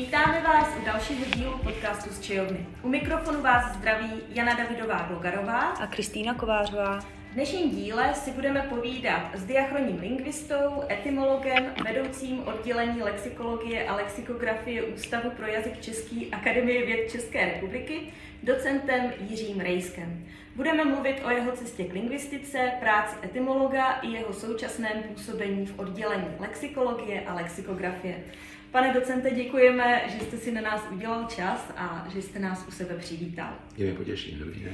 Vítáme vás u dalšího dílu podcastu z Čejovny. U mikrofonu vás zdraví Jana Davidová Glogarová a Kristýna Kovářová. V dnešním díle si budeme povídat s diachronním lingvistou, etymologem, vedoucím oddělení lexikologie a lexikografie Ústavu pro jazyk Český Akademie věd České republiky, docentem Jiřím Rejskem. Budeme mluvit o jeho cestě k lingvistice, práci etymologa i jeho současném působení v oddělení lexikologie a lexikografie. Pane docente, děkujeme, že jste si na nás udělal čas a že jste nás u sebe přivítal. Je mi potěšení, dobrý den.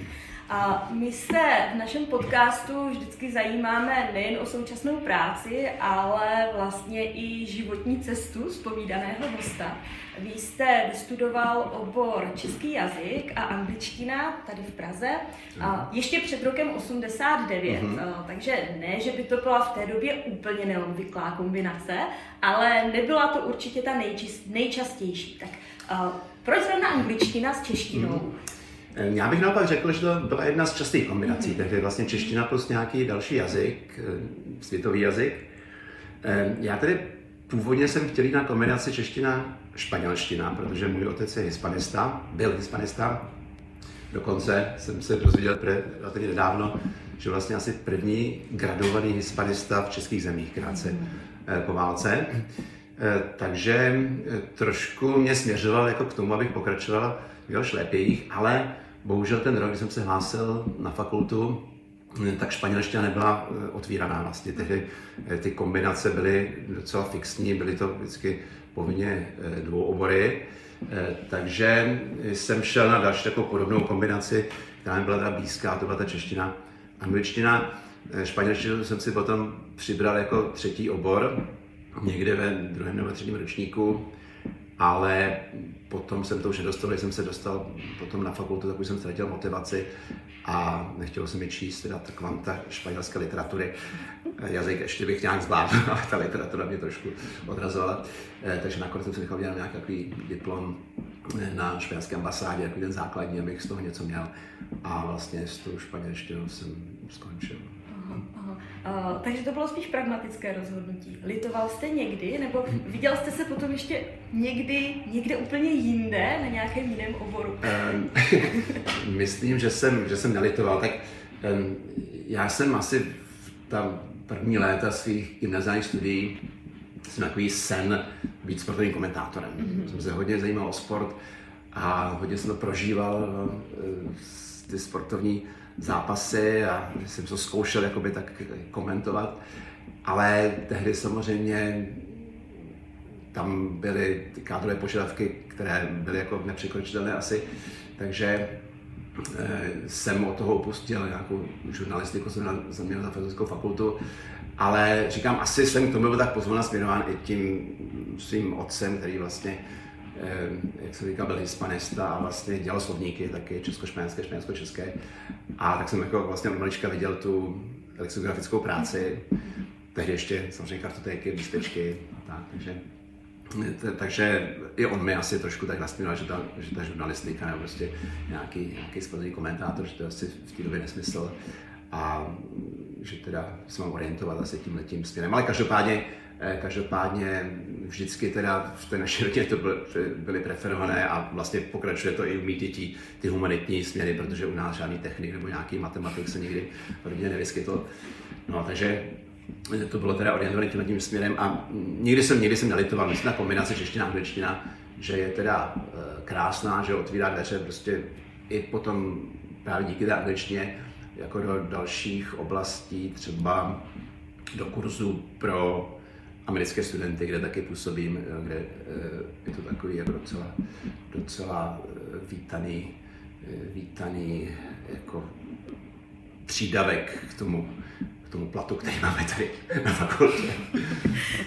A my se v našem podcastu vždycky zajímáme nejen o současnou práci, ale vlastně i životní cestu zpovídaného hosta. Vy jste vystudoval obor český jazyk a angličtina tady v Praze a ještě před rokem 89, mm-hmm. takže ne, že by to byla v té době úplně neobvyklá kombinace, ale nebyla to určitě ta nejčist, nejčastější. Tak proč zrovna angličtina s češtinou? Mm-hmm. Já bych naopak řekl, že to byla jedna z častých kombinací, mm-hmm. takže vlastně čeština plus nějaký další jazyk, eh, světový jazyk. Eh, já tedy původně jsem chtěl jít na kombinaci čeština španělština, protože můj otec je hispanista, byl hispanista. Dokonce jsem se dozvěděl relativně nedávno, že vlastně asi první gradovaný hispanista v českých zemích krátce mm. po válce. Takže trošku mě směřoval jako k tomu, abych pokračoval v jeho šlépějích, ale Bohužel ten rok, kdy jsem se hlásil na fakultu, tak španělština nebyla eh, otvíraná vlastně. Tehdy eh, ty kombinace byly docela fixní, byly to vždycky povinně eh, dvou obory. Takže jsem šel na další takovou podobnou kombinaci, která mi byla ta blízká, to byla ta čeština. Angličtina, španělštinu jsem si potom přibral jako třetí obor, někde ve druhém nebo třetím ročníku ale potom jsem to už nedostal, když jsem se dostal potom na fakultu, tak už jsem ztratil motivaci a nechtěl jsem mi číst teda ta kvanta španělské literatury. Jazyk ještě bych nějak zvládl, ale ta literatura mě trošku odrazovala. Eh, takže nakonec jsem si nechal dělat nějaký diplom eh, na španělské ambasádě, jako ten základní, abych z toho něco měl. A vlastně s tou španělštinou jsem skončil. Uh, takže to bylo spíš pragmatické rozhodnutí. Litoval jste někdy, nebo viděl jste se potom ještě někdy, někde úplně jinde, na nějakém jiném oboru? Um, myslím, že jsem, že jsem nelitoval. Tak um, já jsem asi v ta první léta svých gymnaziálních studií jsem takový sen být sportovním komentátorem. Mm-hmm. Jsem se hodně zajímal o sport a hodně jsem to prožíval, ty sportovní zápasy a že jsem to zkoušel jakoby tak komentovat. Ale tehdy samozřejmě tam byly kádrové požadavky, které byly jako nepřekročitelné asi, takže eh, jsem od toho opustil nějakou žurnalistiku, jsem zaměl za filozofskou fakultu, ale říkám, asi jsem k tomu byl tak pozvolna směrován i tím svým otcem, který vlastně jak se říká, byl hispanista a vlastně dělal slovníky, taky česko-španělské, španělsko-české. A tak jsem jako vlastně od malička viděl tu lexikografickou práci, tehdy ještě samozřejmě kartotéky, lístečky, tak, takže takže i on mi asi trošku tak nasměroval, že ta, že ta žurnalistika nebo prostě nějaký, nějaký spodný komentátor, že to je asi v té době nesmysl a že teda se mám orientovat asi tím letím směrem. Ale každopádně Eh, každopádně vždycky teda v té naší rodině to byly, preferované a vlastně pokračuje to i u mých dětí ty humanitní směry, protože u nás žádný technik nebo nějaký matematik se nikdy v rodině nevyskytl. No, takže to bylo teda orientované tím, tím směrem a nikdy jsem, nikdy jsem nelitoval, myslím na kombinace čeština a angličtina, že je teda eh, krásná, že otvírá dveře prostě i potom právě díky té angličtině jako do dalších oblastí, třeba do kurzu pro americké studenty, kde taky působím, eh, kde eh, je to takový jako docela, docela eh, vítaný, vítaný jako přídavek k tomu, k tomu platu, který máme tady na fakultě.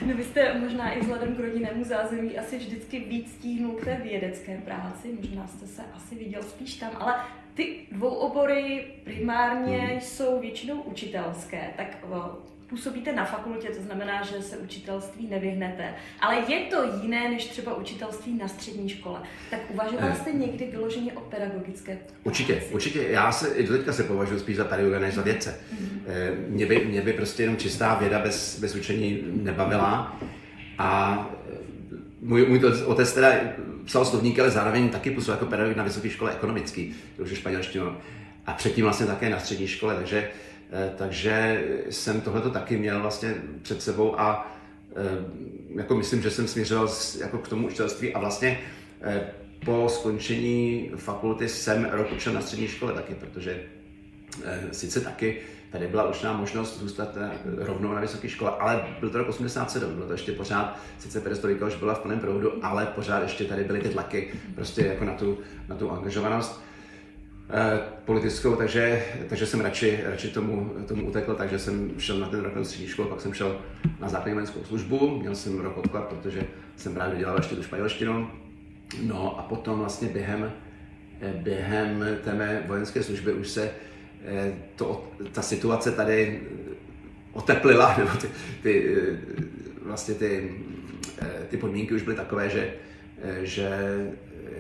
No vy jste možná i vzhledem k rodinnému zázemí asi vždycky víc stíhnul k té vědecké práci, možná jste se asi viděl spíš tam, ale ty dvou obory primárně hmm. jsou většinou učitelské, tak působíte na fakultě, to znamená, že se učitelství nevyhnete, ale je to jiné než třeba učitelství na střední škole. Tak uvažoval jste někdy vyloženě o pedagogické Určitě, práci? určitě. Já se i do teďka se považuji spíš za pedagoga než za vědce. Mm-hmm. Mě, by, mě by prostě jenom čistá věda bez, bez učení nebavila a můj, můj otec teda psal slovníky, ale zároveň taky působil jako pedagog na vysoké škole ekonomický, to už je španělštinu. A předtím vlastně také na střední škole, takže, eh, takže jsem tohleto taky měl vlastně před sebou a jako myslím, že jsem směřoval jako k tomu učitelství a vlastně po skončení fakulty jsem rok učil na střední škole taky, protože sice taky Tady byla určitá možnost zůstat eh, rovnou na vysoké škole, ale byl to rok 87, bylo to ještě pořád, sice perestrojka už byla v plném proudu, ale pořád ještě tady byly ty tlaky prostě jako na tu, na tu angažovanost. eh, politickou, takže, takže jsem radši, radši tomu, tomu utekl, takže jsem šel na ten rok na střední školu, pak jsem šel na základní vojenskou službu, měl jsem rok odklad, protože jsem právě dělal ještě tu španělštinu. No a potom vlastně během, eh, během té mé vojenské služby už se Eh, to, ta situace tady oteplila, nebo ty, ty, eh, vlastně ty, eh, ty podmínky už byly takové, že, že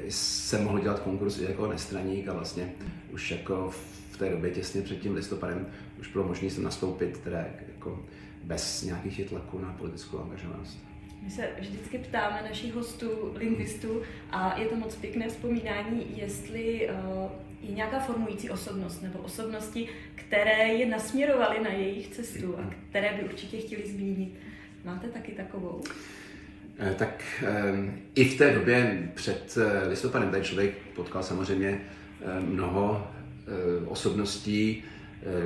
jsem mohl dělat konkurs jako nestraník a vlastně už jako v té době těsně před tím listopadem už bylo možné se nastoupit teda jako bez nějakých tlaků na politickou angažovanost. My se vždycky ptáme našich hostů, lingvistů, a je to moc pěkné vzpomínání, jestli uh, je nějaká formující osobnost nebo osobnosti, které je nasměrovaly na jejich cestu a které by určitě chtěli zmínit. Máte taky takovou? Eh, tak eh, i v té době před listopadem tady člověk potkal samozřejmě mnoho osobností.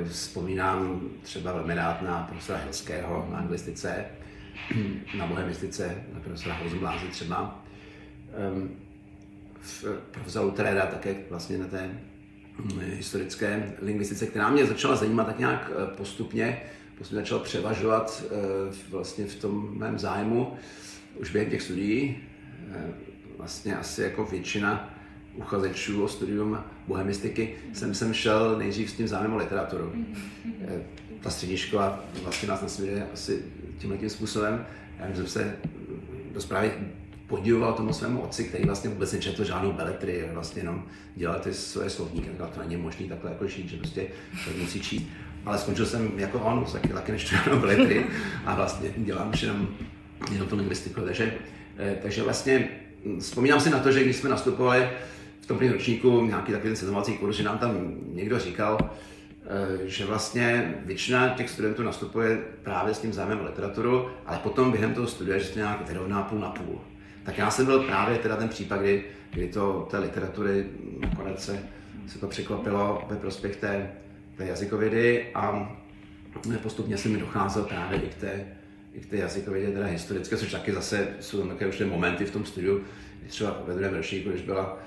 Vzpomínám třeba velmi rád na profesora Helského na anglistice, na bohemistice, na profesora Hozublázy třeba. V profesora Lutrera také vlastně na té hm, historické lingvistice, která mě začala zajímat tak nějak eh, postupně, postupně začala převažovat eh, vlastně v tom mém zájmu už během těch studií. Eh, vlastně asi jako většina uchazečů o studium bohemistiky jsem sem šel nejdřív s tím zájmem o literaturu. Mm-hmm. Ta střední škola vlastně nás nasměruje asi tímhle tím způsobem. Já jsem se dost právě podivoval tomu svému otci, který vlastně vůbec nečetl žádnou beletry, vlastně jenom dělal ty svoje slovníky, to není možný takhle jako žít, že prostě to musí číst. Ale skončil jsem jako on, taky, taky nečtu žádnou beletry a vlastně dělám už jenom, jenom tu lingvistiku. Takže, eh, takže vlastně hm, vzpomínám si na to, že když jsme nastupovali v tom prvním ročníku nějaký takový seznamovací kurz, že nám tam někdo říkal, Eh, že vlastně většina těch studentů nastupuje právě s tím zájmem o literaturu, ale potom během toho studia, že se nějak vyrovná půl na půl. Tak já jsem byl právě teda ten případ, kdy, kdy to té literatury nakonec se, se to překlopilo ve prospěch té, té jazykovědy a postupně se mi docházel právě i k té, i k té jazykovědě, teda historické, což taky zase jsou tam také už ty momenty v tom studiu, kdy třeba ve druhém ročníku, když, byla,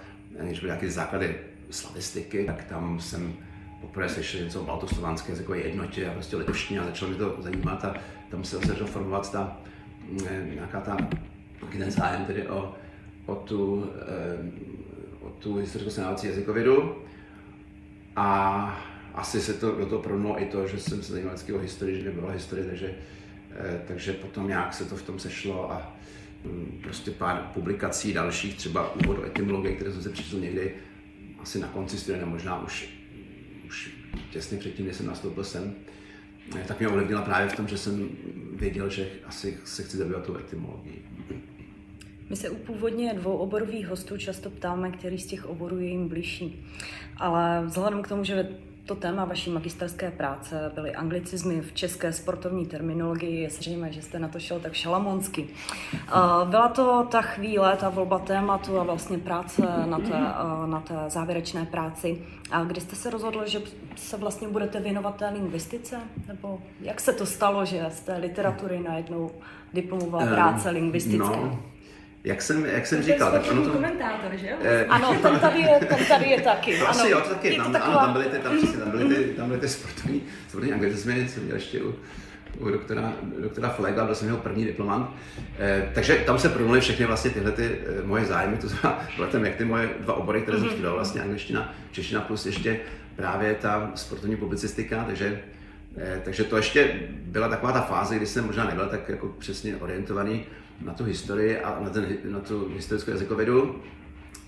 když byly nějaké základy slavistiky, tak tam jsem poprvé slyšel něco o baltoslovanské jazykové jednotě a prostě letošní a začalo mi to zajímat a tam se zase formovat ta mm, nějaká ta ten zájem tedy o, o tu, eh, o tu historickou senávací jazykovědu. A asi se to do toho promnulo i to, že jsem se zajímal o historii, že nebyla historie, takže, eh, takže potom nějak se to v tom sešlo a mm, prostě pár publikací dalších, třeba úvod o etymologie, které jsem se přečetl někdy asi na konci studia, možná už už těsně předtím, než jsem nastoupil sem, eh, tak mě ovlivnila právě v tom, že jsem věděl, že asi se chci zabývat tou etymologií. My se u původně dvou oborových hostů často ptáme, který z těch oborů je jim blížší. Ale vzhledem k tomu, že to téma vaší magisterské práce byly anglicizmy v české sportovní terminologii. Je zřejmé, že jste na to šel tak šalamonsky. Byla to ta chvíle, ta volba tématu a vlastně práce na té, na té závěrečné práci, a kdy jste se rozhodl, že se vlastně budete věnovat té lingvistice? Nebo jak se to stalo, že z té literatury najednou diplomová práce lingvistické? No jak jsem, jak jsem říkal, tak ono to... komentátor, že jo? Eh, ano, tam tady je, tam tady je taky. To ano. asi jo, to taky, tam, to taková... ano, tam byly ty, tam, přesně, tam byly ty, tam byly ty sportovní, sportovní anglicismy, jsem měl ještě u, u doktora, doktora Flega, byl jsem jeho první diplomant. Eh, takže tam se promluvily všechny vlastně tyhle ty eh, moje zájmy, to znamená, tam jak ty moje dva obory, které jsem mhm. studoval, vlastně angličtina, čeština plus ještě právě ta sportovní publicistika, takže eh, takže to ještě byla taková ta fáze, kdy jsem možná nebyl tak jako přesně orientovaný na tu historii a na, ten, na tu historickou jazykovědu,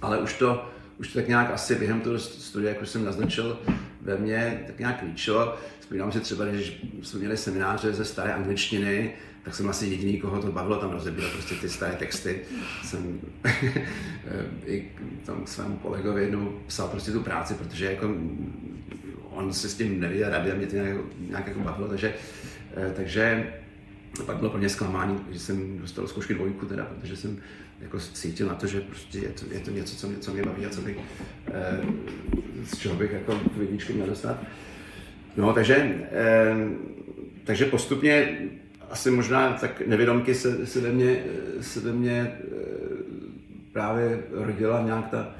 ale už to, už to tak nějak asi během toho studia, jak už jsem naznačil, ve mně tak nějak klíčilo. Vzpomínám si třeba, když jsme měli semináře ze staré angličtiny, tak jsem asi jediný, koho to bavilo tam rozebírat prostě ty staré texty. Jsem i tam svému kolegovi jednou psal prostě tu práci, protože jako on se s tím nevěděl rady a mě to nějak, nějak jako bavilo, takže, eh, takže pak bylo pro mě zklamání, že jsem dostal zkoušky dvojku teda, protože jsem jako cítil na to, že prostě je to, je to něco, co mě, co mě baví a co bych, eh, z čeho bych jako jedničku měl dostat. No, takže, eh, takže postupně asi možná tak nevědomky se, se, ve, mě, se ve mě právě rodila nějak, ta,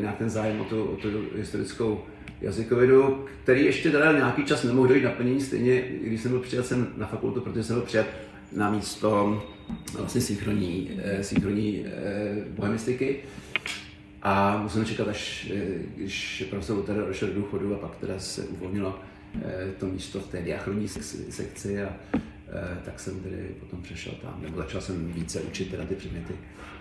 nějak ten zájem o tu, o tu historickou jazykovědu, který ještě teda nějaký čas nemohl dojít naplnění, stejně když jsem byl přijat sem na fakultu, protože jsem byl přijat na místo vlastně synchronní, eh, synchronní eh, bohemistiky. A musím čekat, až eh, když profesor teda došel do důchodu a pak teda se uvolnilo to místo v té diachronní sekci a Eh, tak jsem tedy potom přešel tam, nebo začal jsem více učit teda ty předměty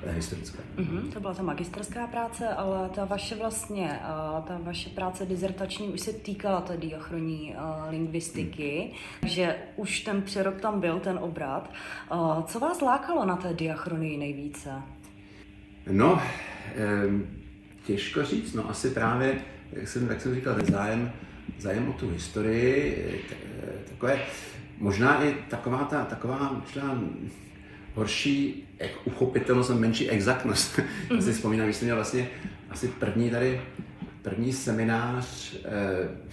eh, historické. Mm-hmm, to byla ta magisterská práce, ale ta vaše vlastně, eh, ta vaše práce dizertační už se týkala té diachronní lingvistiky, mm. že už ten přerok tam byl, ten obrat. Co vás lákalo na té diachronii nejvíce? No, těžko říct, no asi právě, jak jsem, jak jsem říkal, zájem, zájem o tu historii, takové, možná i taková ta, taková možná horší uchopitelnost a menší exaktnost. Mm-hmm. Já si vzpomínám, když jsem měl vlastně asi první tady první seminář e,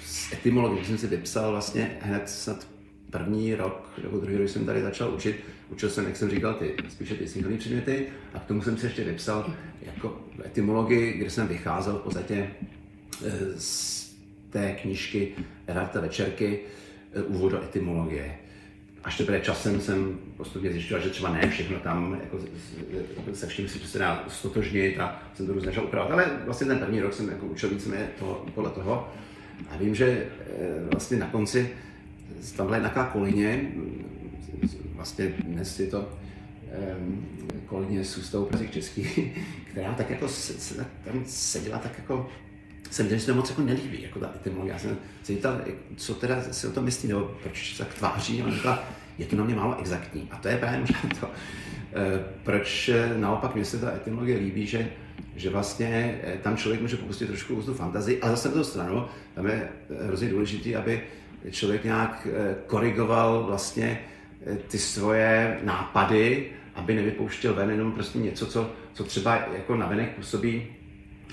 s etymologií, jsem si vypsal vlastně hned snad první rok nebo druhý rok jsem tady začal učit. Učil jsem, jak jsem říkal, ty, spíše ty synchronní předměty a k tomu jsem si ještě vypsal jako etymologii, kde jsem vycházel v podstatě e, z té knížky Erarta Večerky, Eh, úvod do etymologie. Až teprve časem jsem postupně zjišťoval, že třeba ne všechno tam jako se vším si se dá stotožnit a jsem to různě začal upravovat. Ale vlastně ten první rok jsem jako učil víceméně to, podle toho. A vím, že eh, vlastně na konci tamhle nějaká kolině, vlastně dnes je to um, kolině s ústavou Prazik která tak jako se, se, tam seděla tak jako se to moc jako nelíbí, jako ta etymologie. Já jsem se ptal, co teda si o tom myslí, nebo proč se tak tváří. A on říkal, je to na mě málo exaktní. A to je právě možná to, eh, proč eh, naopak mě se ta etymologie líbí, že, že vlastně eh, tam člověk může popustit trošku tu fantazii, ale zase na druhou stranu, tam je hrozně důležité, aby člověk nějak korigoval vlastně ty svoje nápady, aby nevypouštěl ven jenom prostě něco, co, co třeba jako navenek působí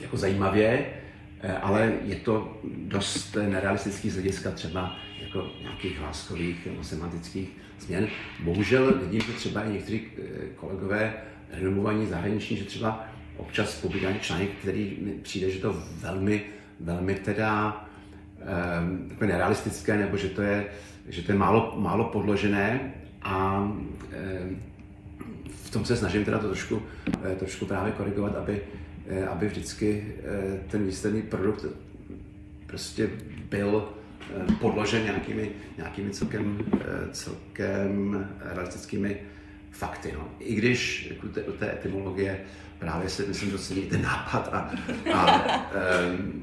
jako zajímavě, ale je to dost nerealistický z hlediska třeba jako nějakých hláskových nebo semantických změn. Bohužel vidím, že třeba i někteří eh, kolegové renomovaní zahraniční, že třeba občas pobírají článek, který mi přijde, že to velmi, velmi teda um, nerealistické, nebo že to je, že to je málo, málo podložené a um, v tom se snažím teda to trošku, trošku právě korigovat, aby, Eh, aby vždycky eh, ten výsledný produkt prostě byl eh, podložen nějakými, nějakými celkem, celkem realistickými fakty. No. I když jako te, u té etymologie právě se myslím docení ten nápad a, a um,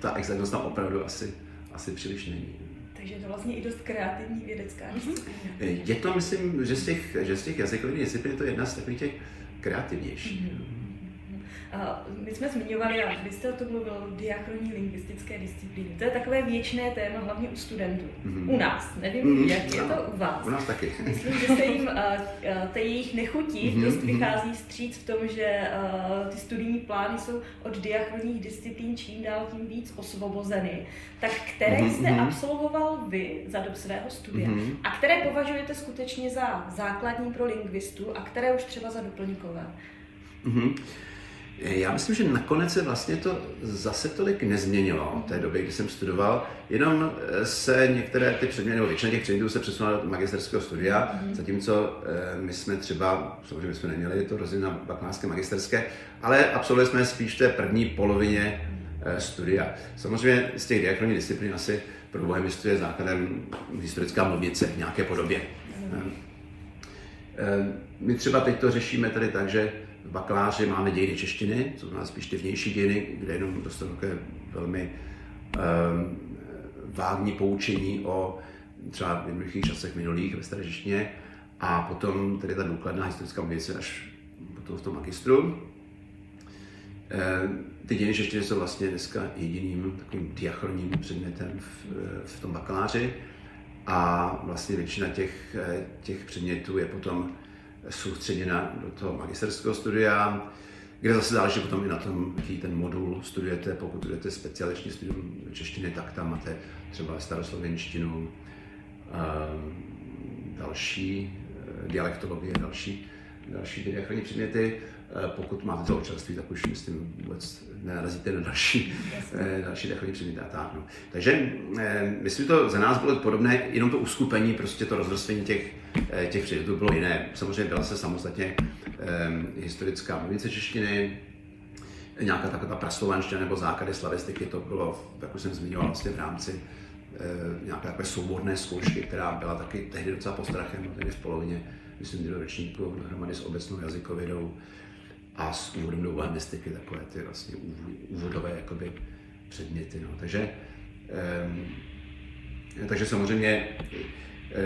ta exaktnost tam opravdu asi, asi příliš není. Takže je to vlastně i dost kreativní vědecká disciplína. Je to, myslím, že z těch, že z těch jazykových disciplín je to jedna z takových těch kreativnějších. Mm-hmm. My jsme zmiňovali, a vy jste o tom mluvil, diachronní lingvistické disciplíny. To je takové věčné téma, hlavně u studentů. Mm-hmm. U nás, nevím, mm-hmm. jak je to u vás. U nás taky. Myslím, že se jim ty jejich nechutí mm-hmm. dost vychází stříc v tom, že ty studijní plány jsou od diachronních disciplín čím dál tím víc osvobozeny. Tak které mm-hmm. jste absolvoval vy za dob svého studia mm-hmm. a které považujete skutečně za základní pro lingvistu a které už třeba za doplňkové? Mm-hmm. Já myslím, že nakonec se vlastně to zase tolik nezměnilo v té době, kdy jsem studoval, jenom eh, se některé ty předměty, nebo většina těch předmětů se přesunula do magisterského studia, mm-hmm. zatímco eh, my jsme třeba, samozřejmě jsme neměli to rozdělení na bakalářské, magisterské, ale absolvovali jsme spíš té první polovině eh, studia. Samozřejmě z těch diachronních disciplín asi pro bohemistu je základem historická mluvnice v nějaké podobě. Mm-hmm. My třeba teď to řešíme tady tak, že v bakaláři máme dějiny češtiny, co znamená spíš ty vnější dějiny, kde jenom dostanu také velmi vágní poučení o třeba jednoduchých časech minulých ve starožištině a potom tedy ta důkladná historická věc až potom v tom magistru. Eh, ty dějiny češtiny jsou vlastně dneska jediným takovým diachronním předmětem v, v tom bakaláři a vlastně většina těch, eh, těch předmětů je potom soustředěna do toho magisterského studia, kde zase záleží potom i na tom, jaký ten modul studujete. Pokud studujete specialiční studium češtiny, tak tam máte třeba staroslovenštinu, ehm, další eh, dialektologie, další, další diachronní předměty. Eh, pokud máte to občanství, tak už myslím vůbec nenarazíte na další, eh, další takový předměty a tak. No. Takže myslím, že to za nás bylo podobné, jenom to uskupení, prostě to rozvrstvení těch, těch předmětů bylo jiné. Samozřejmě byla se samostatně historická mluvice češtiny, nějaká taková ta praslovanština nebo základy slavistiky, to bylo, jak už jsem zmiňoval, vlastně v rámci nějaké takové souborné zkoušky, která byla taky tehdy docela postrachem, tedy v polovině, myslím, do ročníku dohromady s obecnou jazykovědou a s úvodem do bohemistiky, takové ty vlastně úvodové jakoby, předměty. No. Takže, um, takže samozřejmě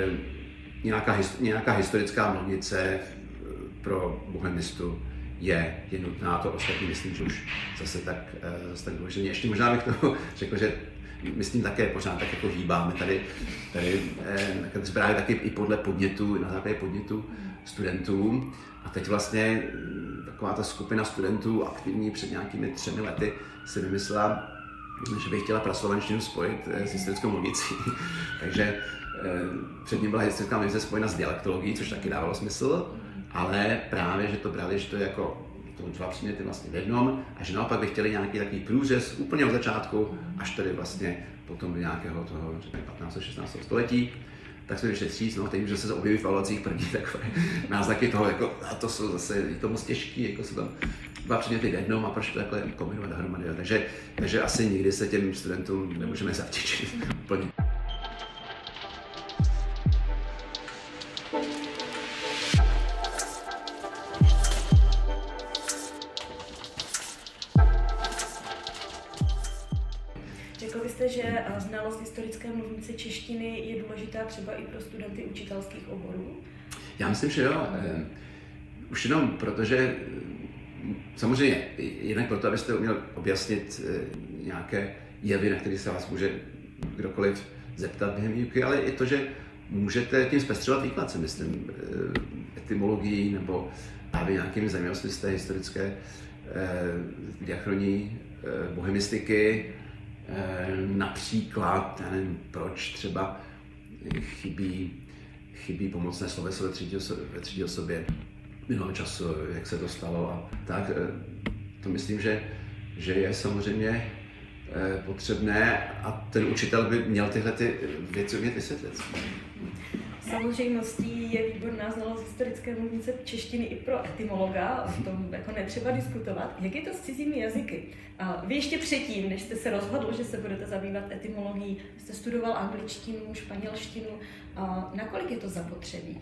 um, nějaká, nějaká historická mluvnice pro bohemistu je, je nutná, to ostatní myslím, že už zase tak, uh, zase tak důležité. Ještě možná bych to řekl, že myslím také pořád tak jako hýbáme tady, tady eh, právě taky i podle podnětu, na základě podnětu studentů. A teď vlastně mm, taková ta skupina studentů aktivní před nějakými třemi lety si vymyslela, že by chtěla praslovanštinu spojit eh, s historickou mluvící. Takže eh, před ním byla historická mluvící spojena s dialektologií, což taky dávalo smysl, ale právě, že to brali, že to je jako to dva předměty vlastně v jednom a že naopak by chtěli nějaký takový průřez úplně od začátku až tady vlastně potom do nějakého toho 15. 16. století tak jsme vyšli stříc, no, teď, že se objeví v evaluacích první takové náznaky toho, jako, a to jsou zase je to moc těžký, jako se tam dva předměty v jednom a proč to takhle kombinovat dohromady. Takže, takže asi nikdy se těm studentům nemůžeme zavděčit úplně. Že eh, znalost historické mluvnice češtiny je důležitá třeba i pro studenty učitelských oborů? Já myslím, že jo. Eh, už jenom protože eh, samozřejmě jinak proto, abyste uměl objasnit nějaké jevy, na které se vás může kdokoliv zeptat během výuky, ale i to, že můžete tím zpestřovat výklad, si myslím, etymologií nebo právě nějakými zajímavostmi z té historické diachroní, bohemistiky, například, já nevím, proč třeba chybí, chybí pomocné sloveso ve třetí, osobě, ve třetí osobě minulého času, jak se to stalo a tak. Eh, to myslím, že, že je samozřejmě eh, potřebné a ten učitel by měl tyhle ty věci umět vysvětlit. Samozřejmostí je výborná znalost historické mluvnice češtiny i pro etymologa, o tom jako netřeba diskutovat. Jak je to s cizími jazyky? A vy ještě předtím, než jste se rozhodl, že se budete zabývat etymologií, jste studoval angličtinu, španělštinu. A nakolik je to zapotřebí?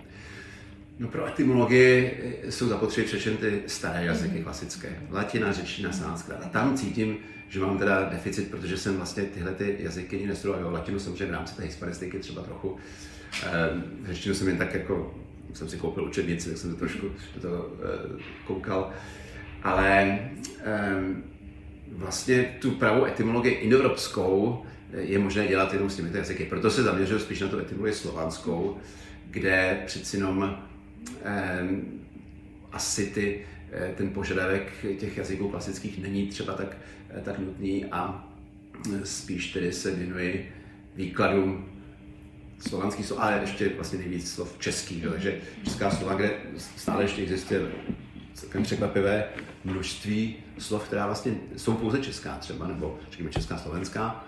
No pro etymologii jsou zapotřebí přečen ty staré jazyky mm. klasické. Latina, řečtina, sanskrit. A tam cítím, že mám teda deficit, protože jsem vlastně tyhle ty jazyky nestudoval. Latinu samozřejmě v rámci té hispanistiky třeba trochu Řečtinu jsem jen tak jako, jsem si koupil učebnici, tak jsem to trošku to, eh, koukal. Ale vlastně tu pravou etymologii indoevropskou eh, je možné dělat jenom s těmito jazyky. Proto se zaměřuji spíš na tu etymologii slovanskou, kde přeci jenom asi ty, eh, ten požadavek těch jazyků klasických není třeba tak, tak nutný a spíš tedy se věnuji výkladům slovanských slov, ale ještě vlastně nejvíc slov českých, že? takže česká slova, kde stále ještě existuje celkem překvapivé množství slov, která vlastně jsou pouze česká třeba, nebo řekněme česká, slovenská,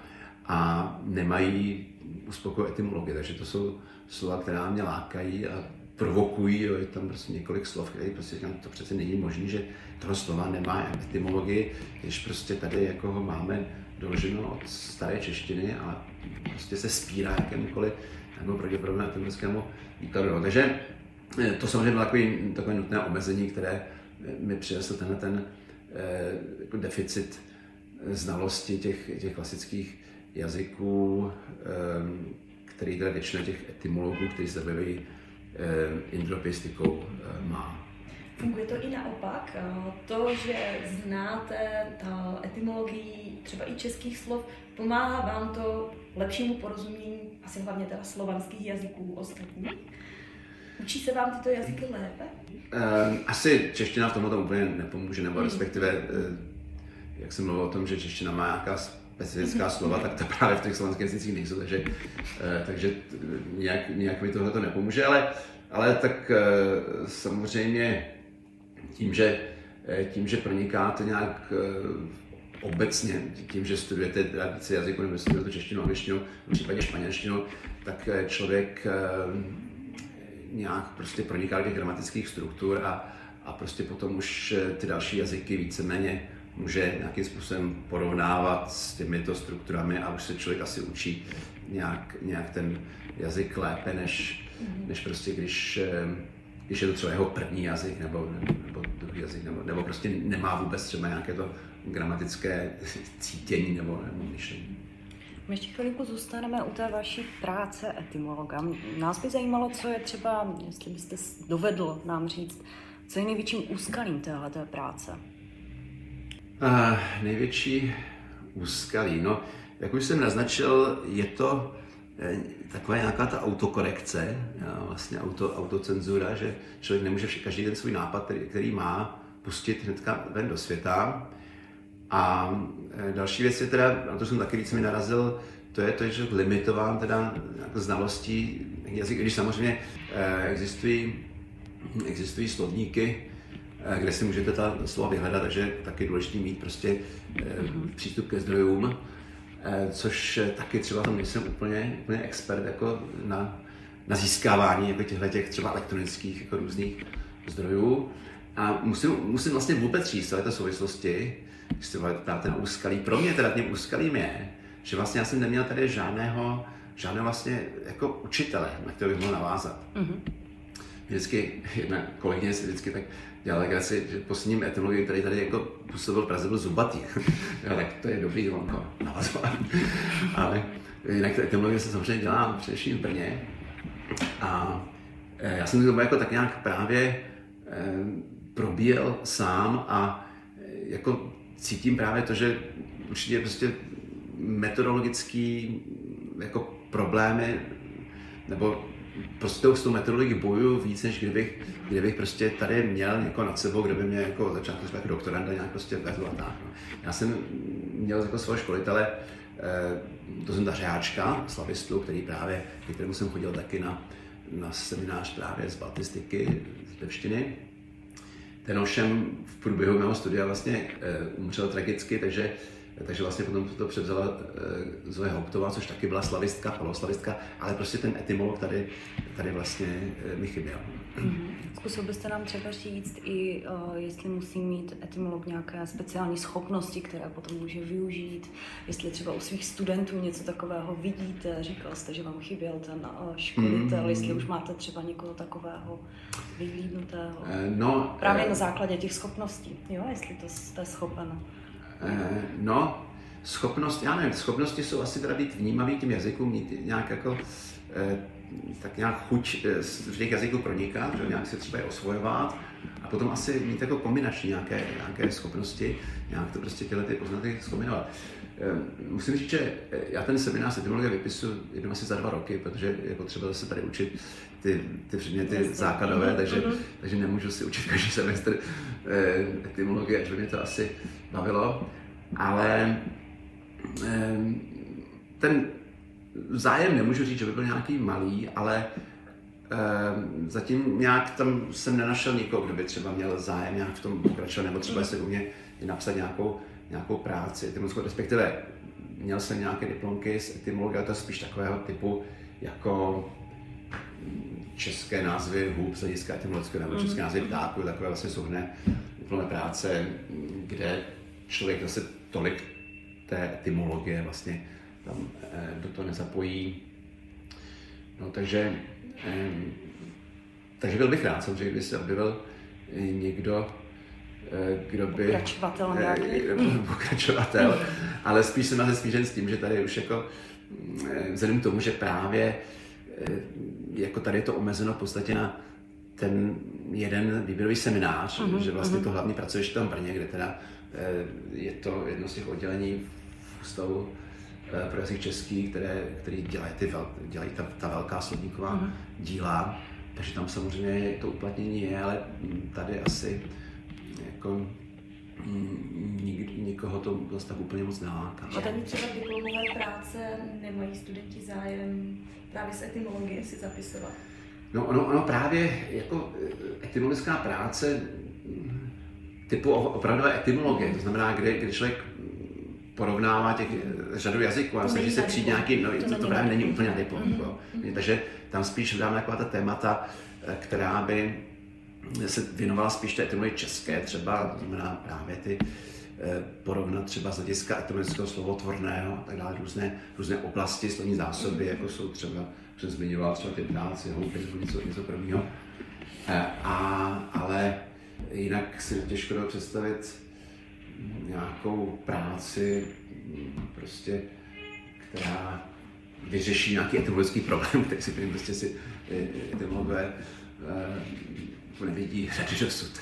a nemají uspokojivé etymologii, takže to jsou slova, která mě lákají a provokují, jo, je tam prostě několik slov, které prostě říkám, to přece není možné, že toho slova nemá etymologii, když prostě tady jako ho máme doloženo od staré češtiny a prostě se spírá jakémukoliv nebo pravděpodobně atomiskému výkladu. No, takže eh, to samozřejmě bylo takový, takové nutné omezení, které eh, mi přinesl tenhle ten eh, jako deficit znalosti těch, těch klasických jazyků, který teda většina těch etymologů, kteří se zabývají indopistikou, má. Funguje to i naopak. To, že znáte etymologii třeba i českých slov, pomáhá vám to lepšímu porozumění asi hlavně teda slovanských jazyků ostatních? Učí se vám tyto jazyky lépe? Uh, asi čeština v tomhle úplně nepomůže, nebo hmm. respektive, uh, jak jsem mluvil o tom, že čeština má nějaká specifická hmm. slova, tak to právě v těch slovanských jazycích nejsou, takže, takže nějak, nějak mi tohle to nepomůže, ale, ale tak samozřejmě tím, že, tím, že pronikáte nějak obecně, tím, že studujete více jazyků nebo studujete češtinu, angličtinu, v případě španělštinu, tak člověk nějak prostě proniká do těch gramatických struktur a, a prostě potom už eh, ty další jazyky víceméně může nějakým způsobem porovnávat s těmito strukturami a už se člověk asi učí nějak, nějak ten jazyk lépe, než, mm-hmm. než prostě když, eh, když je to třeba jeho první jazyk nebo, nebo druhý jazyk, nebo, nebo prostě nemá vůbec třeba nějaké to gramatické cítění nebo, nebo myšlení. My ještě chvilku zůstaneme u té vaší práce etymologa. Nás by zajímalo, co je třeba, jestli byste dovedl nám říct, co je největším úskalím téhle práce? Uh, největší úskalí, no, jak už jsem naznačil, je to taková nějaká ta autokorekce, vlastně auto, autocenzura, že člověk nemůže každý ten svůj nápad, který, který má, pustit hnedka ven do světa. A eh, další věc je teda, na to jsem taky víc mi narazil, to je to, že limitován teda jako znalostí jazyk, když samozřejmě eh, existují, existují slovníky, eh, kde si můžete ta slova vyhledat, takže taky důležité mít prostě přístup ke zdrojům, což taky třeba tam nejsem úplně, úplně expert jako na, na získávání jako těchto těch třeba elektronických jako různých zdrojů. A musím, musím vlastně vůbec říct celé té souvislosti, když se ptáte na úskalí, pro mě teda tím úskalím je, že vlastně já jsem neměl tady žádného, žádného vlastně jako učitele, na kterého bych mohl navázat. Mm-hmm. Vždycky jedna kolegyně si vždycky tak dělala legraci, že posledním etymologem, který tady jako působil v Praze, byl Zubatý. jo, tak to je dobrý on navazovat. Ale jinak etymologie se samozřejmě dělá především v Brně. A e, já jsem to jako tak nějak právě e, probíjel sám a e, jako cítím právě to, že určitě prostě metodologický jako problémy, nebo prostě s tou metodologií bojuju víc, než kdybych, kdybych prostě tady měl někoho nad sebou, kdo by mě jako začátku jako doktoranda nějak prostě vedl a tak. No. Já jsem měl jako svého školitele, eh, to jsem ta řeáčka, slavistu, který právě, kterému jsem chodil taky na, na seminář právě z baltistiky, z levštiny. Ten ovšem v průběhu mého studia vlastně eh, umřel tragicky, takže takže vlastně potom to převzala uh, Zoe Hauptová, což taky byla slavistka, poloslavistka, ale prostě ten etymolog tady, tady vlastně uh, mi chyběl. Mm-hmm. Zkusil byste nám třeba říct i, uh, jestli musí mít etymolog nějaké speciální schopnosti, které potom může využít, jestli třeba u svých studentů něco takového vidíte, říkal jste, že vám chyběl ten uh, školitel, mm-hmm. jestli už máte třeba někoho takového vyhlídnutého. Uh, no, Právě uh, na základě těch schopností, jo, jestli to jste schopen. Eh, no, schopnost, já nevím, schopnosti jsou asi teda být vnímavý tím jazykům, mít nějak jako, eh, tak nějak chuť eh, v těch jazyků pronikat, že nějak se třeba je osvojovat a potom asi mít jako kombinační nějaké, nějaké schopnosti, nějak to prostě tyhle ty poznatky zkombinovat. Musím říct, že já ten seminář etymologie vypisu jednou asi za dva roky, protože je potřeba zase tady učit ty, ty předměty základové, mhm, takže, mhm. takže nemůžu si učit každý semestr etymologie, že mě to asi bavilo, ale ten zájem nemůžu říct, že by byl nějaký malý, ale zatím nějak tam jsem nenašel nikoho, kdo by třeba měl zájem nějak v tom pokračovat, nebo třeba se u mě napsat nějakou, nějakou práci, etymologickou, respektive měl jsem nějaké diplomky z etymologie, to je spíš takového typu jako české názvy hůb z hlediska etymologického nebo české názvy ptáků, takové vlastně souhrné diplomové práce, kde člověk zase tolik té etymologie vlastně tam eh, do toho nezapojí. No, takže, takže byl bych rád, samozřejmě, kdyby se objevil někdo, kdo by... Pokračovatel nějaký. Pokračovatel, ale spíš jsem asi smířen s tím, že tady už jako vzhledem k tomu, že právě jako tady je to omezeno v podstatě na ten jeden výběrový seminář, uh-huh, že vlastně uh-huh. to hlavní pracuješ v tom Brně, kde teda je to jedno z těch oddělení v ústavu pro jazyk český, které, který dělají, ty vel, dělají ta, ta velká slovníková uh-huh. díla. Takže tam samozřejmě to uplatnění je, ale tady asi jako nik, nikoho to zase tak úplně moc neláká. A tady třeba diplomové práce nemají studenti zájem právě z etymologie si zapisovat? No ono, ono právě jako eh, etymologická práce typu opravdové etymologie, to znamená, kde, kde člověk porovnává těch eh, řadu jazyků a snaží se přijít nějaký, no, to, to právě není úplně diplom. Mm-hmm. Takže tam spíš dáme taková ta témata, eh, která by se věnovala spíš té etymologii české, třeba, znamená právě ty eh, porovnat třeba z hlediska etymologického slovotvorného a tak dále, různé, různé oblasti slovní zásoby, jako jsou třeba, už jsem zmiňoval třeba ty práci, hloupě nebo něco, něco prvního. A, ale jinak si těžko dá představit nějakou práci, prostě, která vyřeší nějaký etymologický problém, který si prostě si etymologové uh, nevidí řady dosud.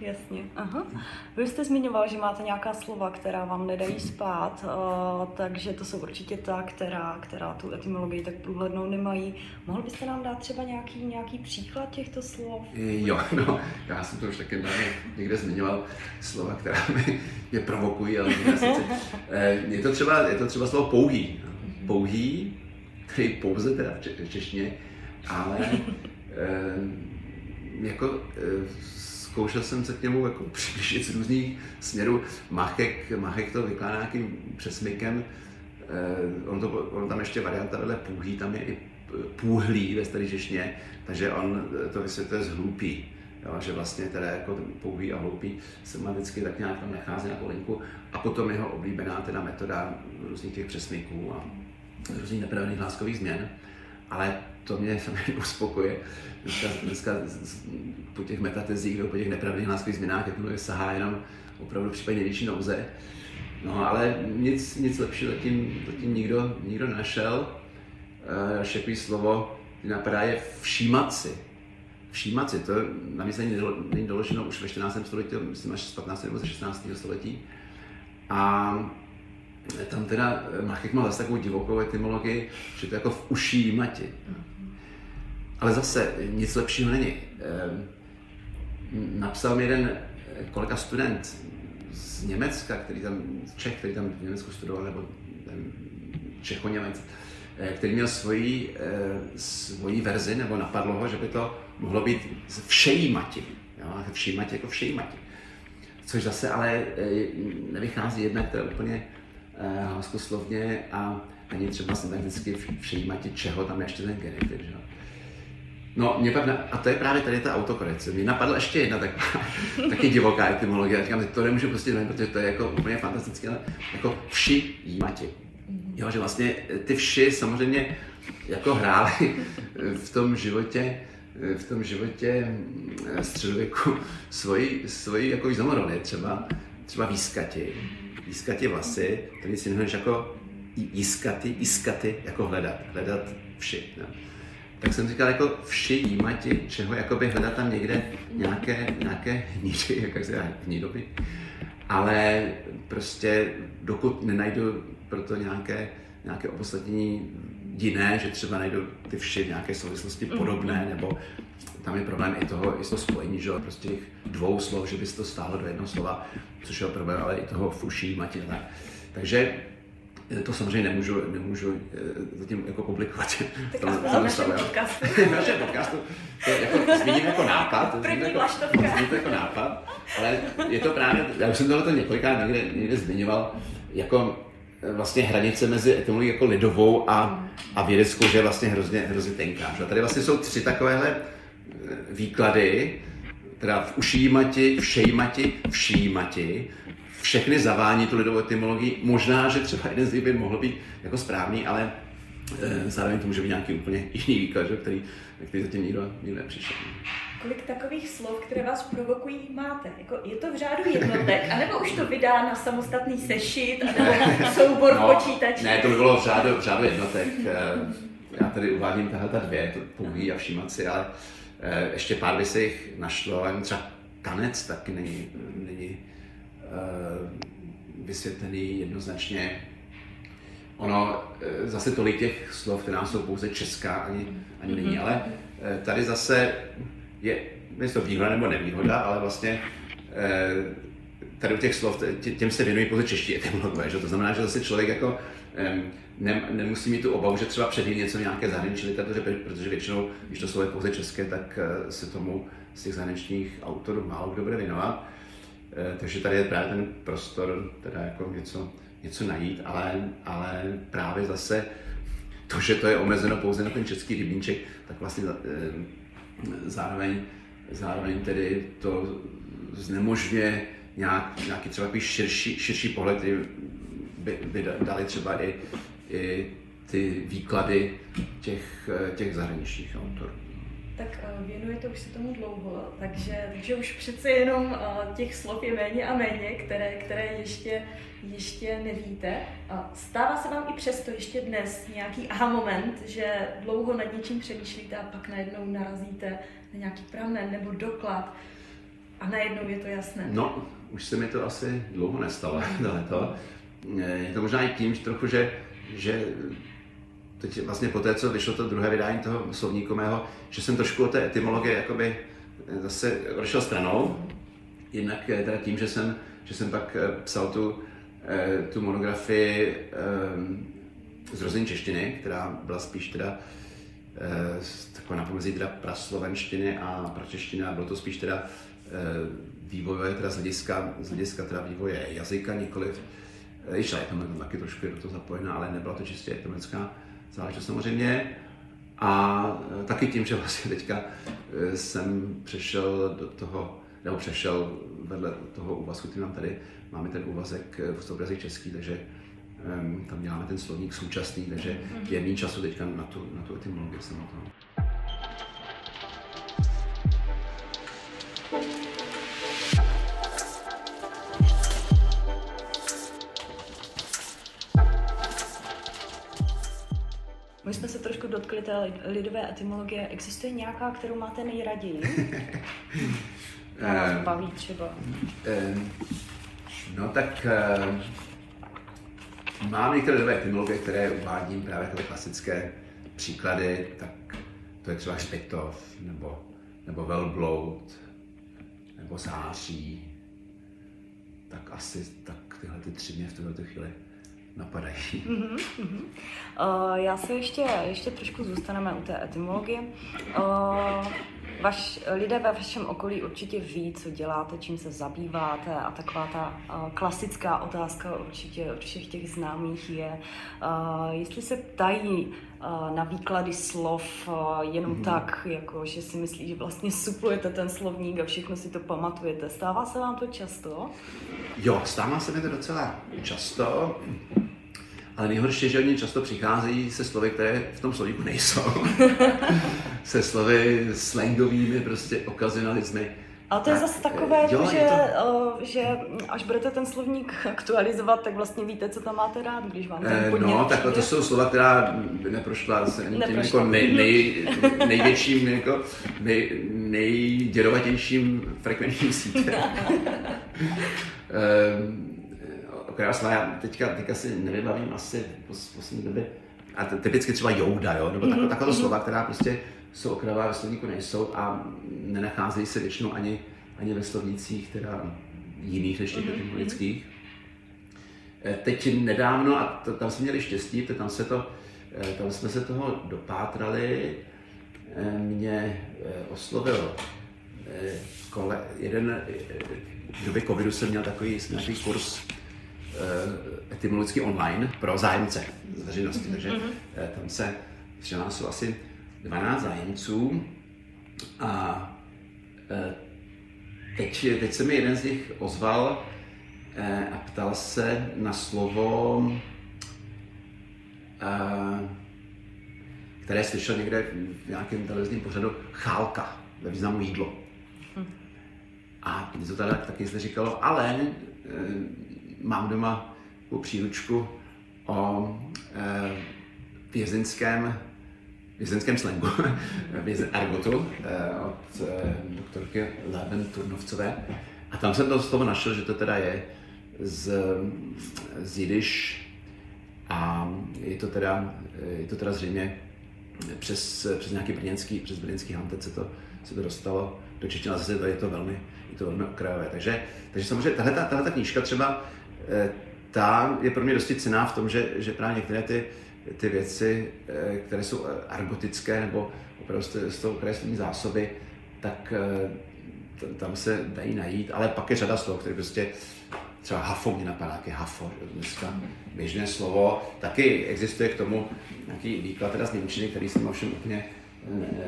Jasně. Aha. Vy jste zmiňoval, že máte nějaká slova, která vám nedají spát, uh, takže to jsou určitě ta, která, která tu etymologii tak průhlednou nemají. Mohl byste nám dát třeba nějaký, nějaký příklad těchto slov? Jo, no, já jsem to už taky někde zmiňoval, slova, která mi je provokují, ale eh, je to třeba, je to třeba slovo pouhý. Pouhý, který pouze teda v češtině, ale eh, jako zkoušel jsem se k němu jako přiblížit z různých směrů. Machek, Machek to vykládá nějakým přesmykem. Eh, on, to, on tam ještě varianta vedle půhý, tam je i půhlý ve staré češtině, takže on to vysvětluje z hloupý. Jo, že vlastně teda jako pouhý a hloupý semanticky tak nějak tam nachází nějakou linku a potom jeho oblíbená teda metoda různých těch přesmyků a různých nepravených hláskových změn. Ale to mě samozřejmě uspokuje. Dneska, dneska po těch metatezích nebo po těch nepravných hláskových změnách, jak mluví, sahá jenom opravdu v případě největší nouze. No ale nic, nic lepšího zatím, zatím nikdo, nikdo našel. Další uh, slovo, který napadá, je všímat si. Všímat si, to na mě není doloženo už ve 14. století, myslím až z 15. nebo ze 16. století. A tam teda Machek má zase takovou divokou etymologii, že to je jako v uší mati. Ale zase nic lepšího není. Ehm, napsal mi jeden kolega student z Německa, který tam, Čech, který tam v Německu studoval, nebo Čecho-Němec, eh, který měl svoji, eh, svoji verzi, nebo napadlo ho, že by to mohlo být všejímati. Jo? Všejímati jako všejímati. Což zase ale eh, nevychází jednak to úplně hlaskoslovně a ani třeba syntakticky všejímati, čeho tam ještě ten genitiv. Že? No, mě pak, na, a to je právě tady ta autokorekce. Mě napadla ještě jedna tak, taky divoká etymologie. Já říkám, to nemůžu prostě nevím, protože to je jako úplně fantastické, ale jako vši jímati. Jo, že vlastně ty vši samozřejmě jako hrály v tom životě, v tom životě středověku svoji, svoji jako významnou roli. Třeba, třeba výskati, výskati vlasy, který si než jako jiskaty, jiskaty, jako hledat, hledat vši. No tak jsem říkal, jako vši jímati, čeho jakoby hledat tam někde nějaké, nějaké hnídy, jak se hnídoby. Ale prostě dokud nenajdu pro to nějaké, nějaké opodstatnění jiné, že třeba najdu ty vši v nějaké souvislosti mhm. podobné, nebo tam je problém i toho, i toho spojení, že prostě těch dvou slov, že by se to stálo do jednoho slova, což je problém, ale i toho fuší, mati tak. Takže to samozřejmě nemůžu, nemůžu eh, zatím jako publikovat. Tak tam, tam našem podcastu. našem podcastu. To jako, zmíním jako nápad. První jako, zmíním to jako nápad, ale je to právě, já už jsem tohle několikrát někde, někde zmiňoval, jako eh, vlastně hranice mezi etymologií jako lidovou a, a vědeckou, že je vlastně hrozně, hrozně tenká. Že? Tady vlastně jsou tři takovéhle výklady, teda v ušímati, všejmati, všímati, všechny zavání tu lidovou etymologii. Možná, že třeba jeden z nich by mohl být jako správný, ale e, zároveň to může být nějaký úplně jiný výklad, který, který zatím nikdo, nikdo nepřišel. kolik takových slov, které vás provokují, máte? Jako, je to v řádu jednotek, anebo už to vydá na samostatný sešit, nebo soubor no, počítačů? Ne, to by bylo v řádu, v řádu jednotek. Eh, já tady uvádím tahle ta dvě, to pouhý a všímat si, ale ještě pár by se jich našlo, jen třeba tanec taky není, není uh, vysvětlený jednoznačně. Ono, zase tolik těch slov, která jsou pouze česká, ani, ani není, ale tady zase je, to výhoda nebo nevýhoda, ale vlastně eh, tady u těch slov, těm se věnují pouze čeští etymologové, že? to znamená, že zase člověk jako ne, nemusí mít tu obavu, že třeba předjí něco nějaké zahraniční literatuře, protože většinou, když to je pouze české, tak eh, se tomu z těch zahraničních autorů málo kdo bude věnovat. Eh, takže tady je právě ten prostor, teda jako něco, něco najít, ale, ale právě zase to, že to je omezeno pouze na ten český rybníček, tak vlastně zároveň, zároveň tedy to znemožňuje nějak, nějaký třeba širší, širší pohled, by, by dali třeba i, i ty výklady těch, těch zahraničních autorů. Tak eh, věnujete už se tomu dlouho, takže, takže už přece jenom eh, těch slov je méně a méně, které, které ještě, ještě nevíte. Stává se vám i přesto ještě dnes nějaký aha moment, že dlouho nad něčím přemýšlíte a pak najednou narazíte na nějaký pramen nebo doklad a najednou je to jasné? No, už se mi to asi dlouho nestalo, to. Je to možná i tím, že trochu, že, že teď vlastně po té, co vyšlo to druhé vydání toho slovníku mého, že jsem trošku o té etymologie jakoby zase odešel stranou. Jinak eh, teda tím, že jsem, že jsem pak eh, psal tu, eh, tu monografii zrození češtiny, která byla spíš teda taková na pomezí teda praslovenštiny a pračeštiny a bylo to spíš teda vývojové teda z hlediska, z hlediska teda vývoje jazyka, nikoliv, i šla je tam taky trošku do toho zapojená, ale nebyla to čistě ekonomická záležitost samozřejmě. A e, taky tím, že vlastně teďka e, jsem přešel do toho, nebo přešel vedle toho úvazku, který mám tady, máme ten úvazek e, v obrazech český, takže tam děláme ten slovník současný, takže je méně času teďka na tu, na tu etymologii samotnou. My jsme se trošku dotkli té lidové etymologie. Existuje nějaká, kterou máte nejraději? Která vás baví třeba? No tak mám některé lidové etymologie, které uvádím právě jako klasické příklady, tak to je třeba Špitov, nebo, nebo Velbloud, nebo Září. Tak asi tak tyhle ty tři mě v tuto chvíli napadají. Mm-hmm, mm-hmm. Uh, já se ještě, ještě trošku zůstaneme u té etymologie. Uh, vaš, lidé ve vašem okolí určitě ví, co děláte, čím se zabýváte a taková ta uh, klasická otázka určitě od všech těch známých je, uh, jestli se ptají uh, na výklady slov uh, jenom mm-hmm. tak, jako že si myslí, že vlastně suplujete ten slovník a všechno si to pamatujete. Stává se vám to často? Jo, stává se mi to docela často. Ale nejhorší je, že oni často přicházejí se slovy, které v tom slovíku nejsou. se slovy slangovými, prostě okazinalizmy. Ale to je zase takové, jo, že, to... že až budete ten slovník aktualizovat, tak vlastně víte, co tam máte rád, když vám ten eh, podnět No, tak to jsou slova, která neprošla se ani tím jako nej, nej, největším, jako nej, nejděrovatějším frekvenčním sítem. slova, já teďka, teďka si nevybavím asi v poslední době, a typicky třeba Jouda, jo, nebo mm-hmm. taková slova, která prostě jsou okrajová ve slovníku nejsou a nenacházejí se většinou ani, ani ve slovnících teda jiných než těch mm-hmm. etymologických. Eh, teď nedávno, a to, tam jsme měli štěstí, to, tam, se to, eh, tam jsme se toho dopátrali, eh, mě oslovil kole, jeden, v době covidu jsem měl takový nějaký kurz etymologicky online pro zájemce z veřejnosti, takže mm-hmm. tam se přihlásilo asi 12 zájemců a e, teď, teď se mi jeden z nich ozval a ptal se na slovo, které slyšel někde v nějakém televizním pořadu, chálka. ve významu jídlo. A mě to teda taky zde říkalo, ale mám doma příručku o e, vězeňském vězeňském slangu, vězen argotu eh, od eh, doktorky Leben Turnovcové. A tam jsem to z toho našel, že to teda je z, z Jidiš a je to teda, je to teda zřejmě přes, přes nějaký brněnský, přes brněnský hantec se to, se to dostalo do češtiny, zase to je to velmi, je to velmi okrajové. Takže, takže samozřejmě tahle, tahle ta knížka třeba, eh, ta je pro mě dosti cená v tom, že, že právě některé ty, ty věci, eh, které jsou eh, argotické nebo opravdu z toho kreslení zásoby, tak eh, tam se dají najít, ale pak je řada slov, které prostě třeba hafo mě napadá, jaké hafo, dneska běžné slovo, taky existuje k tomu nějaký výklad teda z Němčiny, který se ovšem úplně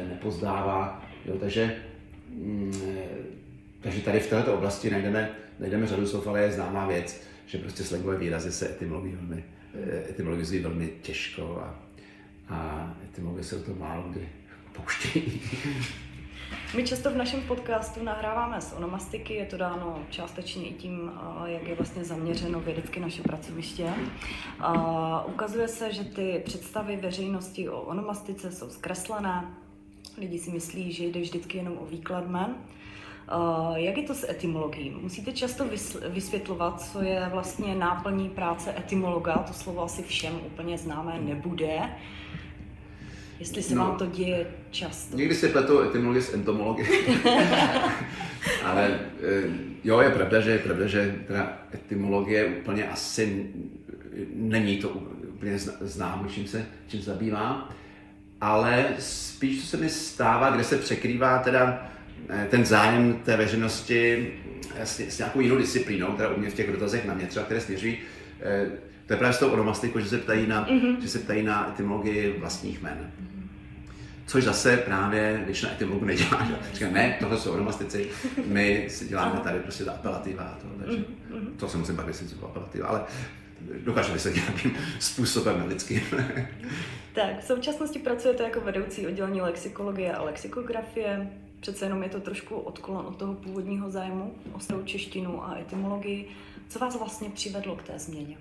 nepozdává, jo, takže, mm, takže tady v této oblasti najdeme, najdeme řadu slov, ale je známá věc, že prostě slangové výrazy se etymologií velmi Eh, velmi těžko a, a etymologie se o to málo kdy pouštějí. My často v našem podcastu nahráváme z onomastiky, je to dáno částečně i tím, eh, jak je vlastně zaměřeno vědecky naše pracoviště. A ukazuje se, že ty představy veřejnosti o onomastice jsou zkreslené. Lidi si myslí, že jde vždycky jenom o výklad jmen. Uh, jak je to s etymologií? Musíte často vysvětlovat, co je vlastně náplní práce etymologa. To slovo asi všem úplně známé nebude. Jestli se no, vám to děje často. Někdy se pletou etymologie s entomologií. Ale eh, jo, je pravda, že je pravda, že teda etymologie úplně asi není to úplně známo, čím se, čím se zabývá. Ale spíš to se mi stává, kde se překrývá teda Eh, ten zájem té veřejnosti eh, s, s nějakou jinou disciplínou, která u mě v těch dotazech na mě třeba, které směřují, eh, to je právě s tou onomastikou, že se ptají na, mm-hmm. že se ptají na etymologii vlastních jmen. Což zase právě většina etymologů nedělá. Říká, ne, tohle jsou onomastici, my si děláme tady prostě ta apelativa a to, takže mm-hmm. to se musím pak vysvětlit, co apelativa, ale dokážu vysvětlit nějakým způsobem lidským. tak, v současnosti pracujete jako vedoucí oddělení lexikologie a lexikografie přece jenom je to trošku odklon od toho původního zájmu o starou češtinu a etymologii. Co vás vlastně přivedlo k té změně?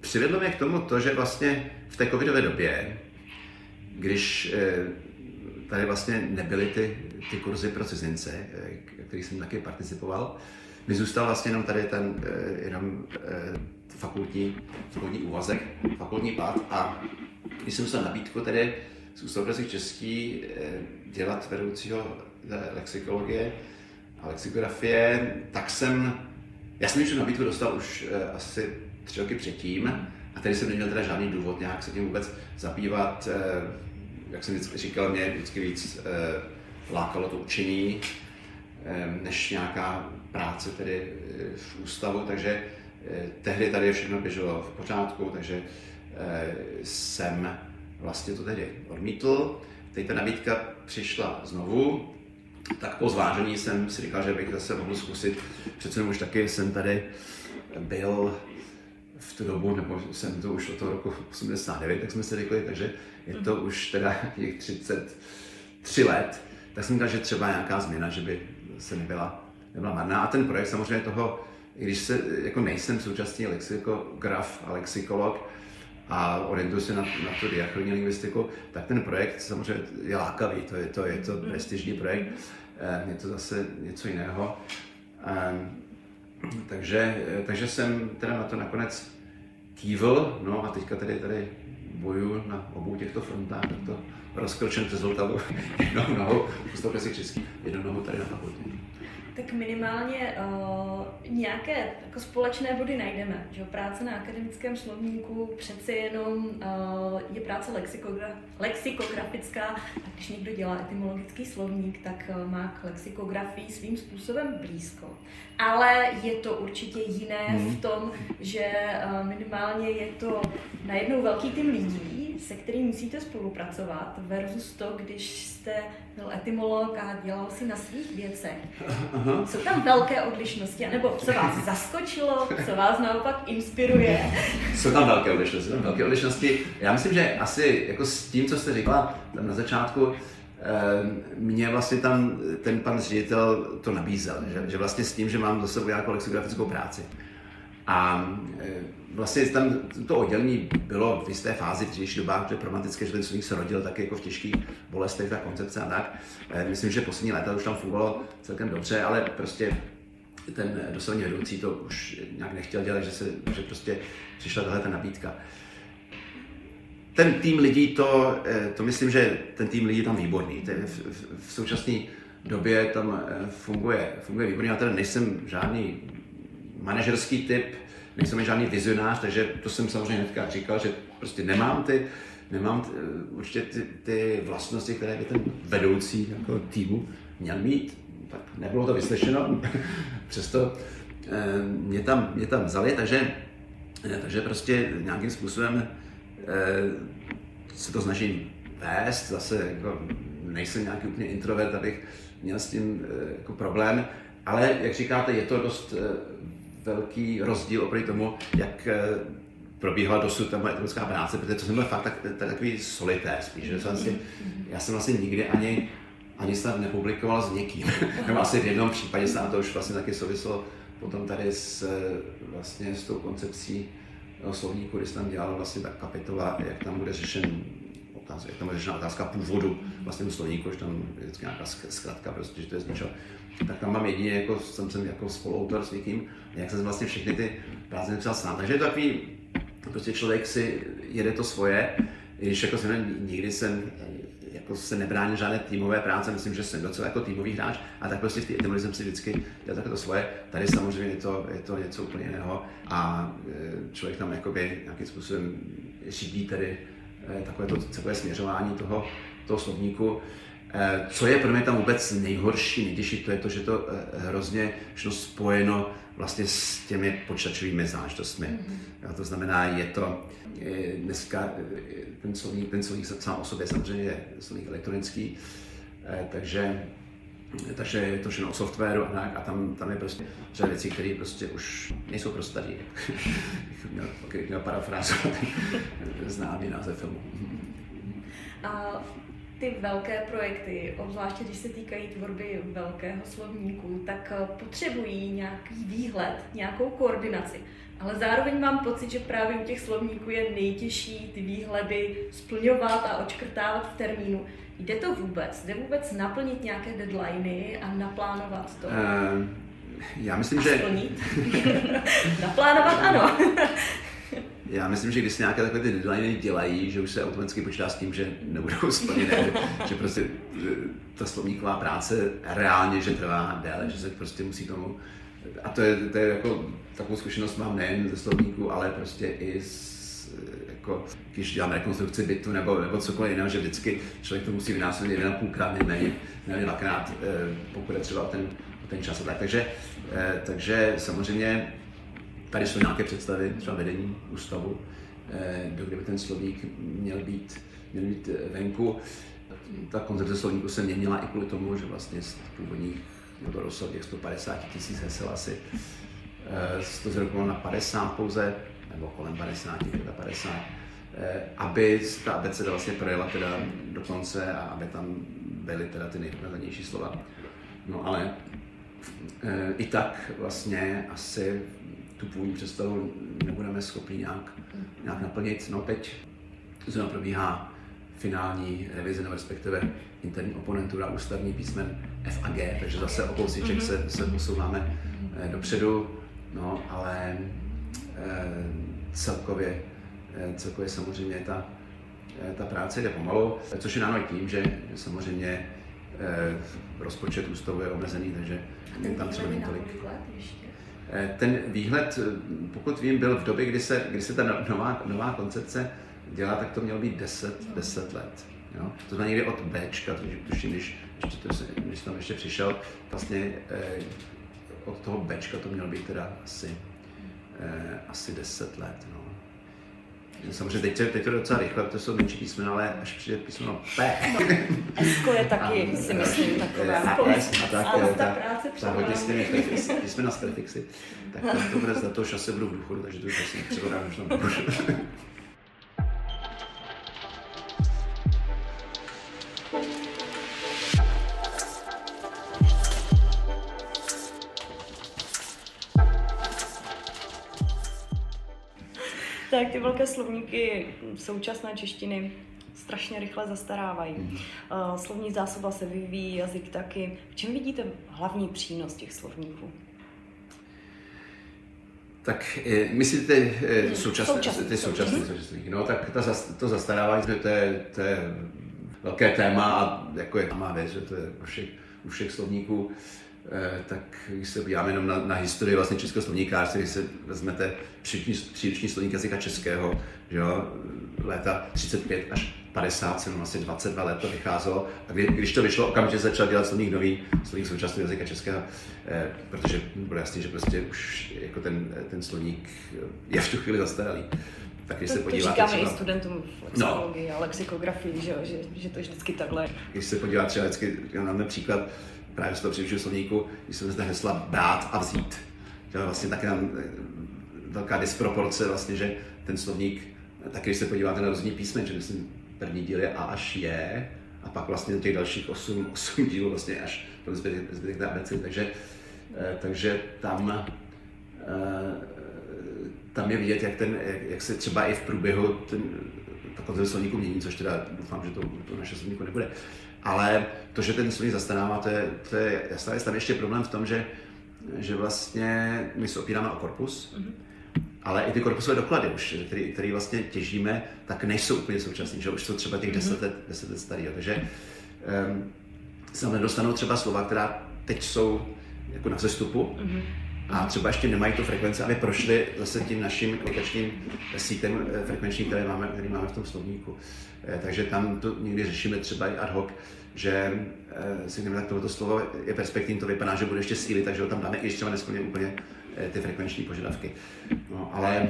Přivedlo mě k tomu to, že vlastně v té covidové době, když eh, tady vlastně nebyly ty, ty kurzy pro cizince, eh, kterých jsem taky participoval, mi zůstal vlastně jenom tady ten eh, jenom fakultní, fakultní úvazek, fakultní plat a když jsem se nabídku tedy z Ústavu český dělat vedoucího lexikologie a lexikografie, tak jsem, já jsem tu nabídku dostal už uh, asi tři roky předtím a tady jsem neměl teda žádný důvod nějak se tím vůbec zabývat. Uh, jak jsem vždycky říkal, mě vždycky víc uh, lákalo to učení, než nějaká práce tedy v ústavu, takže tehdy tady všechno běželo v pořádku, takže jsem vlastně to tedy odmítl. Teď ta nabídka přišla znovu, tak po zvážení jsem si říkal, že bych zase mohl zkusit. Přece už taky jsem tady byl v tu dobu, nebo jsem to už od toho roku 89, tak jsme si řekli, takže je to mm. už teda těch 33 let, tak jsem říkal, že třeba nějaká změna, že by se nebyla, nebyla marná. A ten projekt samozřejmě toho, i když se, jako nejsem současný lexikograf a lexikolog, a orientuju se na, na tu diachronní lingvistiku, tak ten projekt samozřejmě je lákavý, to je to, je to mm. prestižní projekt, je to zase něco jiného. Takže, takže jsem teda na to nakonec kývl, no a teďka tady, tady bojuju na obou těchto frontách, tak to rozkročen přes Vltavu jednou nohou, si český, jednou nohou tady na fakultě tak minimálně uh, nějaké jako společné body najdeme. Že práce na akademickém slovníku přece jenom uh, je práce lexikogra- lexikografická. A když někdo dělá etymologický slovník, tak uh, má k lexikografii svým způsobem blízko. Ale je to určitě jiné v hmm. tom, že uh, minimálně je to najednou velký tým lidí, se kterým musíte spolupracovat versus to, když jste byl etymolog a dělal si na svých věcech. Aha. Jsou tam velké odlišnosti, nebo co vás zaskočilo, co vás naopak inspiruje? Jsou tam velké odlišnosti, tam velké odlišnosti. Já myslím, že asi jako s tím, co jste říkala tam na začátku, mě vlastně tam ten pan ředitel to nabízel, že, že vlastně s tím, že mám do sebe nějakou lexikografickou práci. A e, vlastně tam to oddělení bylo v jisté fázi v dřívější dobách, že problematické, že ten studník se rodil taky jako v těžkých bolestech, ta koncepce a tak. E, myslím, že poslední léta už tam fungovalo celkem dobře, ale prostě ten dosavadní vedoucí to už nějak nechtěl dělat, že, se, že prostě přišla tahle ta nabídka. Ten tým lidí, to, e, to myslím, že ten tým lidí tam výborný. V, v, v současné době tam funguje, funguje výborně. Já teda nejsem žádný manažerský typ, nejsem žádný vizionář, takže to jsem samozřejmě hnedka říkal, že prostě nemám ty, nemám ty, určitě ty, ty vlastnosti, které by ten vedoucí jako týmu měl mít. Tak nebylo to vyslyšeno, přesto eh, mě tam, mě tam vzali, takže, eh, takže prostě nějakým způsobem eh, se to snažím vést, zase jako nejsem nějaký úplně introvert, abych měl s tím jako problém, ale jak říkáte, je to dost velký rozdíl oproti tomu, jak eh, probíhala dosud ta moje etická práce, protože to jsem byl fakt tak, tak, takový solitér spíš, že jsem si, já jsem vlastně nikdy ani, ani snad nepublikoval s někým, nebo asi v jednom případě se to už vlastně taky souvislo potom tady s, eh, vlastně s tou koncepcí slovníku, kdy jsem tam dělal vlastně ta kapitola, jak tam bude řešen otázka, jak tam bude řešena otázka původu vlastně slovníku, že tam je vždycky nějaká zkratka, prostě, že to je z něčeho tak tam mám jedině, jako jsem, jsem jako spoluautor s někým, jak jsem vlastně všechny ty práce napsal sám. Takže je to takový, prostě člověk si jede to svoje, když jako jsem nikdy jsem jako se nebránil žádné týmové práce, myslím, že jsem docela jako týmový hráč, a tak prostě v té jsem si vždycky dělal takové to svoje. Tady samozřejmě je to, je to něco úplně jiného a e, člověk tam jakoby nějakým způsobem řídí tady e, takové, to, takové směřování toho, toho slovníku. Eh, co je pro mě tam vůbec nejhorší, nejtěžší, to je to, že to eh, hrozně všechno spojeno vlastně s těmi počítačovými záležitostmi. Mm-hmm. To znamená, je to dneska eh, ten slovník, ten slovník sám o sobě samozřejmě je slovník elektronický, takže takže je to všechno o softwaru a, a tam, tam je prostě řada věcí, které prostě už nejsou pro starý. měl, měl parafrázovat známý název filmu. A ty velké projekty, obzvláště když se týkají tvorby velkého slovníku, tak eh, potřebují nějaký výhled, nějakou koordinaci. Ale zároveň mám pocit, že právě u těch slovníků je nejtěžší ty výhledy splňovat a očkrtávat v termínu. Jde to vůbec? Jde vůbec naplnit nějaké deadliny a naplánovat to? Uh, já myslím, a že... Splnit? Naplánovat ano. Já myslím, že když se nějaké takové ty deadliny dělají, že už se automaticky počítá s tím, že nebudou splněné, že prostě e, ta slovníková práce reálně, že trvá déle, že se prostě musí tomu, a to je, to je jako, takovou zkušenost mám nejen ze slovníku, ale prostě i z, jako, když dělám rekonstrukci bytu nebo, nebo cokoliv jiného, že vždycky člověk to musí vynásobit jeden půlkrát, nejméně, ne dvakrát, e, pokud je třeba ten, ten čas a tak. Takže, e, takže samozřejmě tady jsou nějaké představy, třeba vedení ústavu, eh, do kde by ten slovník měl být, měl být eh, venku. Ta koncepce slovníku se měnila i kvůli tomu, že vlastně z původních nebo rozsah těch 150 tisíc hesel asi eh, to zredukovalo na 50 pouze, nebo kolem 50, 50, aby ta abeceda vlastně projela teda do konce a aby tam byly teda ty nejprve slova. No ale i tak vlastně asi tu původní představu nebudeme schopni nějak, nějak naplnit. No teď zrovna probíhá finální revize, nebo respektive interní oponentura ústavní písmen F a G, takže zase o kousíček se, se posouváme eh, dopředu, no ale eh, celkově, eh, celkově samozřejmě ta, eh, ta práce jde pomalu, což je dáno tím, že samozřejmě eh, rozpočet ústavu je omezený, takže tam třeba není tolik. Eh, ten výhled, eh, pokud vím, byl v době, kdy se, kdy se ta no, nová, nová koncepce dělá, tak to mělo být 10, 10 let. Jo? To znamená někdy od B, tuším, když, ještě když tam ještě přišel, vlastně eh, od toho B to mělo být teda asi, eh, asi 10 let. No. Samozřejmě teď, teď to je docela rychle, to jsou menší písmena, ale až přijde písmeno P. Esko je taky, a, si myslím, takové. A, a, a tak, a ta, práce ta hodně s těmi písmena s prefixy, tak to, bude za to čase budu v důchodu, takže to už asi třeba rád už tam tak ty velké slovníky současné češtiny strašně rychle zastarávají. Mm. Slovní zásoba se vyvíjí, jazyk taky. V čem vidíte hlavní přínos těch slovníků? Tak eh, myslíte eh, současné, současné, ty současné, mm. současné. No tak ta, to zastarávání, to je, to je velké téma a jako je má věc, že to je u všech, u všech slovníků. Eh, tak když se podíváme jenom na, na historii vlastně českého slovníkářství, když se vezmete příruční slovník jazyka českého, že jo, léta 35 až 50, jsem asi 22 let to vycházelo. A když to vyšlo, okamžitě začal dělat slovník nový, slovník současného jazyka českého, eh, protože bylo jasné, že prostě už jako ten, ten slovník je v tu chvíli zastaralý. Tak když to, se podíváte to říkáme třeba... i studentům lexikologie no. a lexikografii, že, že, že to je vždycky takhle. Když se podíváte třeba vždycky na příklad, právě z toho především slovníku, když jsem zde hesla brát a vzít. Je vlastně taky tam eh, velká disproporce vlastně, že ten slovník, taky když se podíváte na různý písmen, že myslím, první díl je A až je, a pak vlastně těch dalších 8, 8 dílů vlastně až to zbytek, zbytek té abecedy. Takže, eh, takže tam, eh, tam je vidět, jak, ten, jak, jak se třeba i v průběhu ten, ta slovníku mění, což teda doufám, že to, to naše slovníku nebude. Ale to, že ten slovník zastarává, to je, to je jasná věc. Tam ještě problém v tom, že, že vlastně my se opíráme o korpus, mm-hmm. ale i ty korpusové doklady už, který, který vlastně těžíme, tak nejsou úplně současný, že už jsou třeba těch 10 mm-hmm. let, 10 let starý. Takže um, se nedostanou třeba slova, která teď jsou jako na vzestupu, mm-hmm a třeba ještě nemají tu frekvenci, aby prošli zase tím naším kotačním sítem eh, frekvenčním, které máme, který máme v tom slovníku. Eh, takže tam to někdy řešíme třeba i ad hoc, že eh, si nevím, tak tohoto slovo je perspektivní, to vypadá, že bude ještě síly, takže ho tam dáme, i když třeba nesplně úplně ty frekvenční požadavky. No, ale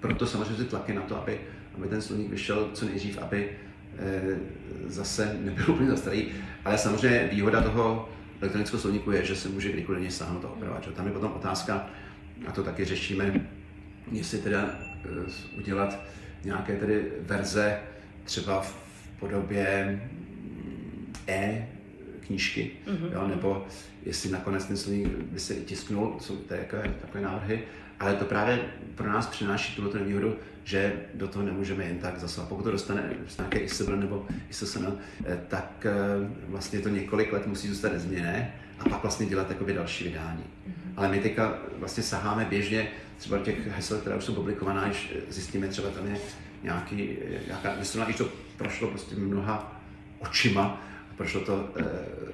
proto samozřejmě ty tlaky na to, aby, aby ten slovník vyšel co nejdřív, aby zase nebyl úplně zastarý. Ale samozřejmě výhoda toho elektronického slovníku je, že se může kdykoliv něj sáhnout a opravovat. Tam je potom otázka, a to taky řešíme, jestli teda udělat nějaké tedy verze třeba v podobě e knížky, mm-hmm. jo, nebo jestli nakonec ten slovník by se tisknul, jsou takové, takové návrhy, ale to právě pro nás přináší tuto nevýhodu, že do toho nemůžeme jen tak zasahovat. Pokud to dostane nějaké ISBN nebo ISSN, eh, tak eh, vlastně to několik let musí zůstat nezměné a pak vlastně dělat takové další vydání. Ale my teďka vlastně saháme běžně třeba těch hesel, které už jsou publikovaná, když zjistíme třeba tam je nějaký, nějaká strana, když to prošlo prostě mnoha očima, prošlo to eh,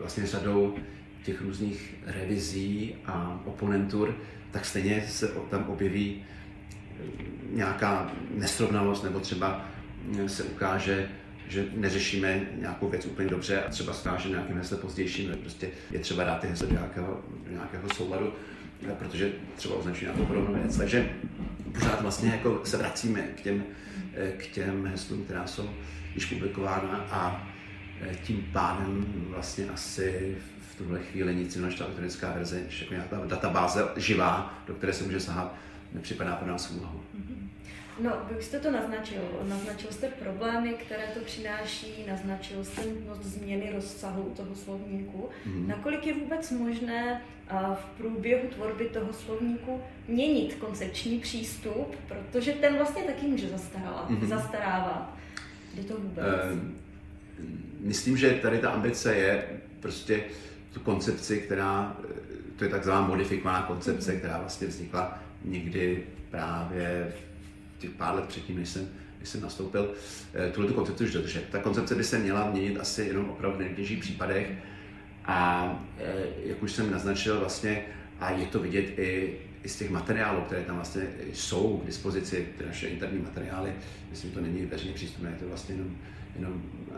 vlastně řadou těch různých revizí a oponentur, tak stejně se tam objeví nějaká nesrovnalost nebo třeba se ukáže, že neřešíme nějakou věc úplně dobře a třeba zkáže nějakým hesle pozdějším, prostě je třeba dát ty hesle do nějakého, do nějakého souladu, protože třeba označí nějakou podobnou věc. Takže pořád vlastně jako se vracíme k těm, k těm heslům, která jsou již publikována a tím pádem vlastně asi v tuhle chvíli nic jiného než ta elektronická verze, než jako nějaká databáze živá, do které se může sahat, nepřipadá pro nás úvahu. No, vy už jste to naznačil. Naznačil jste problémy, které to přináší, naznačil jste nutnost změny rozsahu toho slovníku. Mm-hmm. Nakolik je vůbec možné v průběhu tvorby toho slovníku měnit koncepční přístup, protože ten vlastně taky může zastarávat. Mm-hmm. zastarávat. Jde to vůbec? Uh, myslím, že tady ta ambice je prostě tu koncepci, která, to je takzvaná modifikovaná koncepce, mm-hmm. která vlastně vznikla někdy právě těch pár let předtím, než jsem, než jsem nastoupil, eh, tuhle tu koncepci už dodržet. Ta koncepce by se měla měnit asi jenom opravdu v nejtěžších případech a eh, jak už jsem naznačil vlastně, a je to vidět i, i z těch materiálů, které tam vlastně jsou k dispozici, ty naše interní materiály, myslím, to není veřejně přístupné, je to vlastně jenom, jenom uh,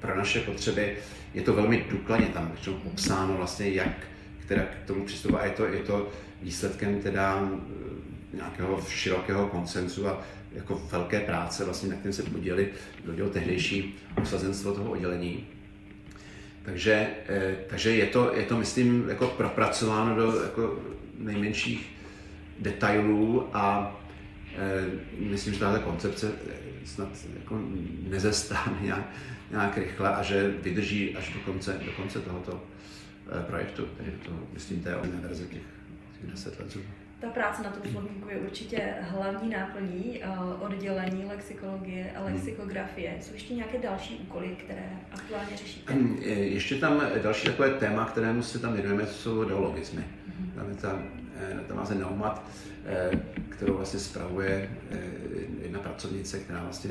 pro naše potřeby. Je to velmi důkladně tam popsáno vlastně, jak která k tomu přistupuje a je to, je to výsledkem teda eh, nějakého širokého koncensu a jako velké práce, vlastně, na kterém se podělili do tehdejší osazenstvo toho oddělení. Takže, eh, takže je, to, je to, myslím, jako propracováno do jako nejmenších detailů a e, myslím, že tahle koncepce snad jako nezestane nějak, nějak rychle a že vydrží až do konce, do konce tohoto projektu, tedy to, myslím, té verze těch, těch 10 let. Ta práce na tom slovníku je určitě hlavní náplní uh, oddělení lexikologie a lexikografie. Jsou ještě nějaké další úkoly, které aktuálně řešíte? Ještě tam další takové téma, kterému se tam věnujeme, jsou neologismy. Mm-hmm. Tam je ta, tam má neumat, kterou vlastně spravuje jedna pracovnice, která vlastně,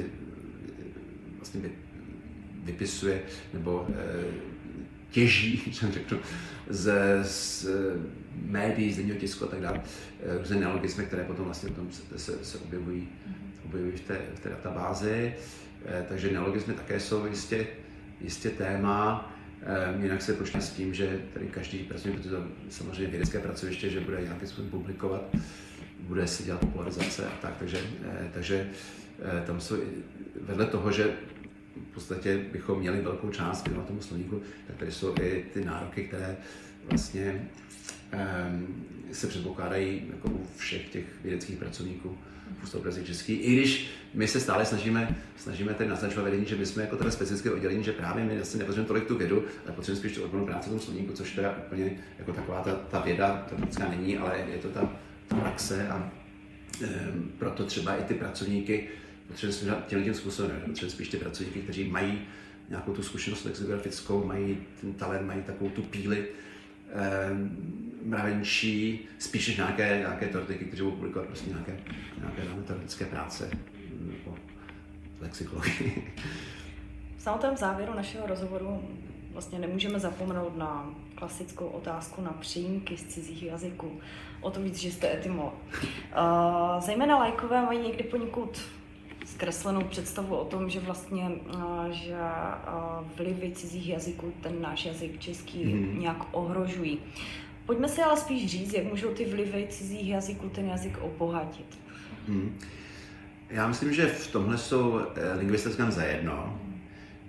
vlastně vypisuje nebo těží, jsem řekl, z, z médií, z denního tisku a tak dále, eh, různé neologismy, které potom vlastně tom se, se, se objevují, objevují v, té, v té databázi. Eh, takže neologismy také jsou jistě, jistě téma. Eh, jinak se počne s tím, že tady každý pracuje, protože to samozřejmě vědecké pracoviště, že bude nějakým způsobem publikovat, bude si dělat popularizace a tak. Takže, takže tam jsou vedle toho, že v podstatě bychom měli velkou část na tomu slovníku, tak tady jsou i ty nároky, které vlastně um, se předpokládají jako u všech těch vědeckých pracovníků v Ústavu český. I když my se stále snažíme, snažíme tady naznačovat vedení, že my jsme jako teda specifické oddělení, že právě my vlastně nepotřebujeme tolik tu vědu, ale potřebujeme spíš tu odbornou práci v tom slovníku, což teda úplně jako taková ta, ta věda, to vždycká není, ale je to ta, ta praxe a um, proto třeba i ty pracovníky potřebujeme těm tím způsobem, potřebujeme spíš ty pracovníky, kteří mají nějakou tu zkušenost lexicografickou, mají ten talent, mají takovou tu píli, eh, mravenčí, spíš než nějaké, nějaké teoretiky, kteří budou publikovat prostě nějaké, nějaké teoretické práce nebo lexikologii. V samotném závěru našeho rozhovoru vlastně nemůžeme zapomenout na klasickou otázku na přímky z cizích jazyků. O to víc, že jste etymolog. Uh, zejména lajkové mají někdy poněkud zkreslenou představu o tom, že vlastně že vlivy cizích jazyků ten náš jazyk český hmm. nějak ohrožují. Pojďme si ale spíš říct, jak můžou ty vlivy cizích jazyků ten jazyk obohatit. Hmm. Já myslím, že v tomhle jsou eh, lingvistickém zajedno,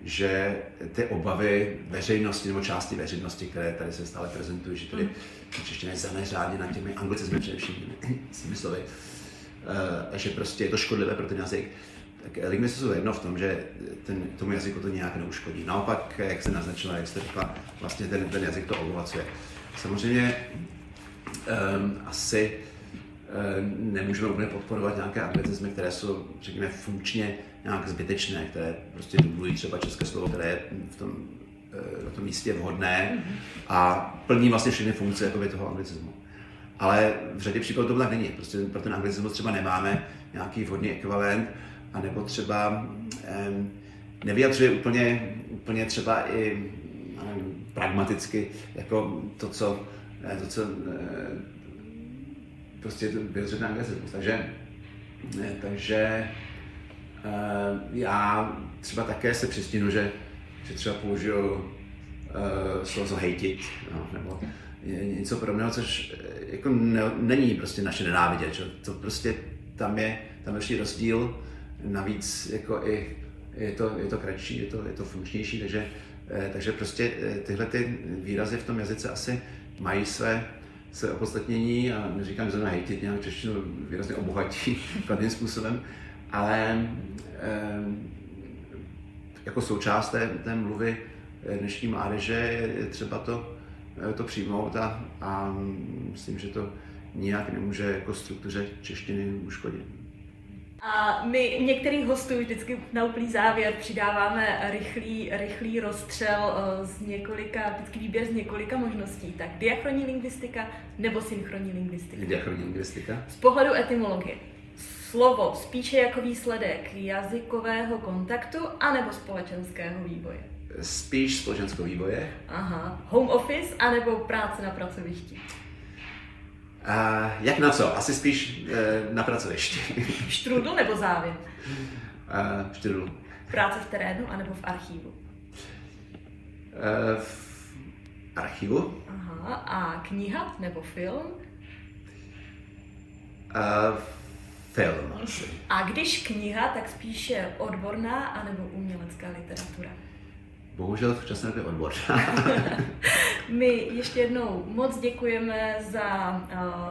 že ty obavy veřejnosti nebo části veřejnosti, které tady se stále prezentují, že tady čeština je zaneřádně na těmi anglicizmy především, s slovy, že prostě je to škodlivé pro ten jazyk, tak lingvisty jsou jedno v tom, že ten, tomu jazyku to nějak neuškodí. Naopak, jak se naznačila, jak jste řekla, vlastně ten, ten jazyk to obohacuje. Samozřejmě um, asi um, nemůžeme úplně podporovat nějaké anglicizmy, které jsou, řekněme, funkčně nějak zbytečné, které prostě dublují třeba české slovo, které je v tom, na tom místě vhodné a plní vlastně všechny funkce jakoby, toho anglicizmu. Ale v řadě případů to tak není. Prostě pro ten anglicismus třeba nemáme nějaký vhodný ekvivalent, anebo třeba um, nevyjadřuje úplně, úplně třeba i um, pragmaticky jako to, co, eh, to, co uh, prostě vyjadřuje ten anglicismus. Takže, ne, takže uh, já třeba také se přistínu, že, že třeba použiju uh, slovo hejtit, no, nebo něco podobného, což jako ne, není prostě naše nenávidět, že? to prostě tam je, tam je rozdíl Navíc jako i je to, je to kratší, je to, je to funkčnější, takže, eh, takže prostě eh, tyhle ty výrazy v tom jazyce asi mají své, své opodstatnění a neříkám, že zrovna hejtit nějak češtinu výrazně obohatí kladným způsobem, ale eh, jako součást té, té mluvy dnešní mládeže je třeba to, to přijmout a, a myslím, že to nijak nemůže jako struktuře češtiny uškodit. A my některých hostů vždycky na úplný závěr přidáváme rychlý, rychlý rozstřel eh, z několika, vždycky výběr z několika možností. Tak diachronní lingvistika nebo synchronní lingvistika? Diachronní lingvistika. Z pohledu etymologie. Slovo spíše jako výsledek jazykového kontaktu anebo společenského vývoje? Spíš společenského vývoje. Aha. Home office anebo práce na pracovišti? A jak na co? Asi spíš e, na pracovišti. Štrudl nebo závěr? Štrudl. Práce v terénu anebo v archivu? Uh, v archivu. Aha. A kniha nebo film? Uh, film asi. A když kniha, tak spíše odborná anebo umělecká literatura? Bohužel v současné době odbor. My ještě jednou moc děkujeme za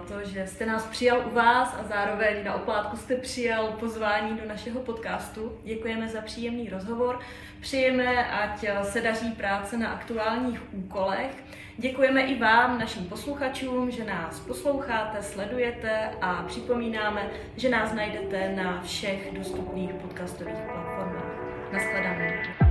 to, že jste nás přijal u vás a zároveň na oplátku jste přijal pozvání do našeho podcastu. Děkujeme za příjemný rozhovor. Přejeme, ať se daří práce na aktuálních úkolech. Děkujeme i vám, našim posluchačům, že nás posloucháte, sledujete a připomínáme, že nás najdete na všech dostupných podcastových platformách. Naschledanou.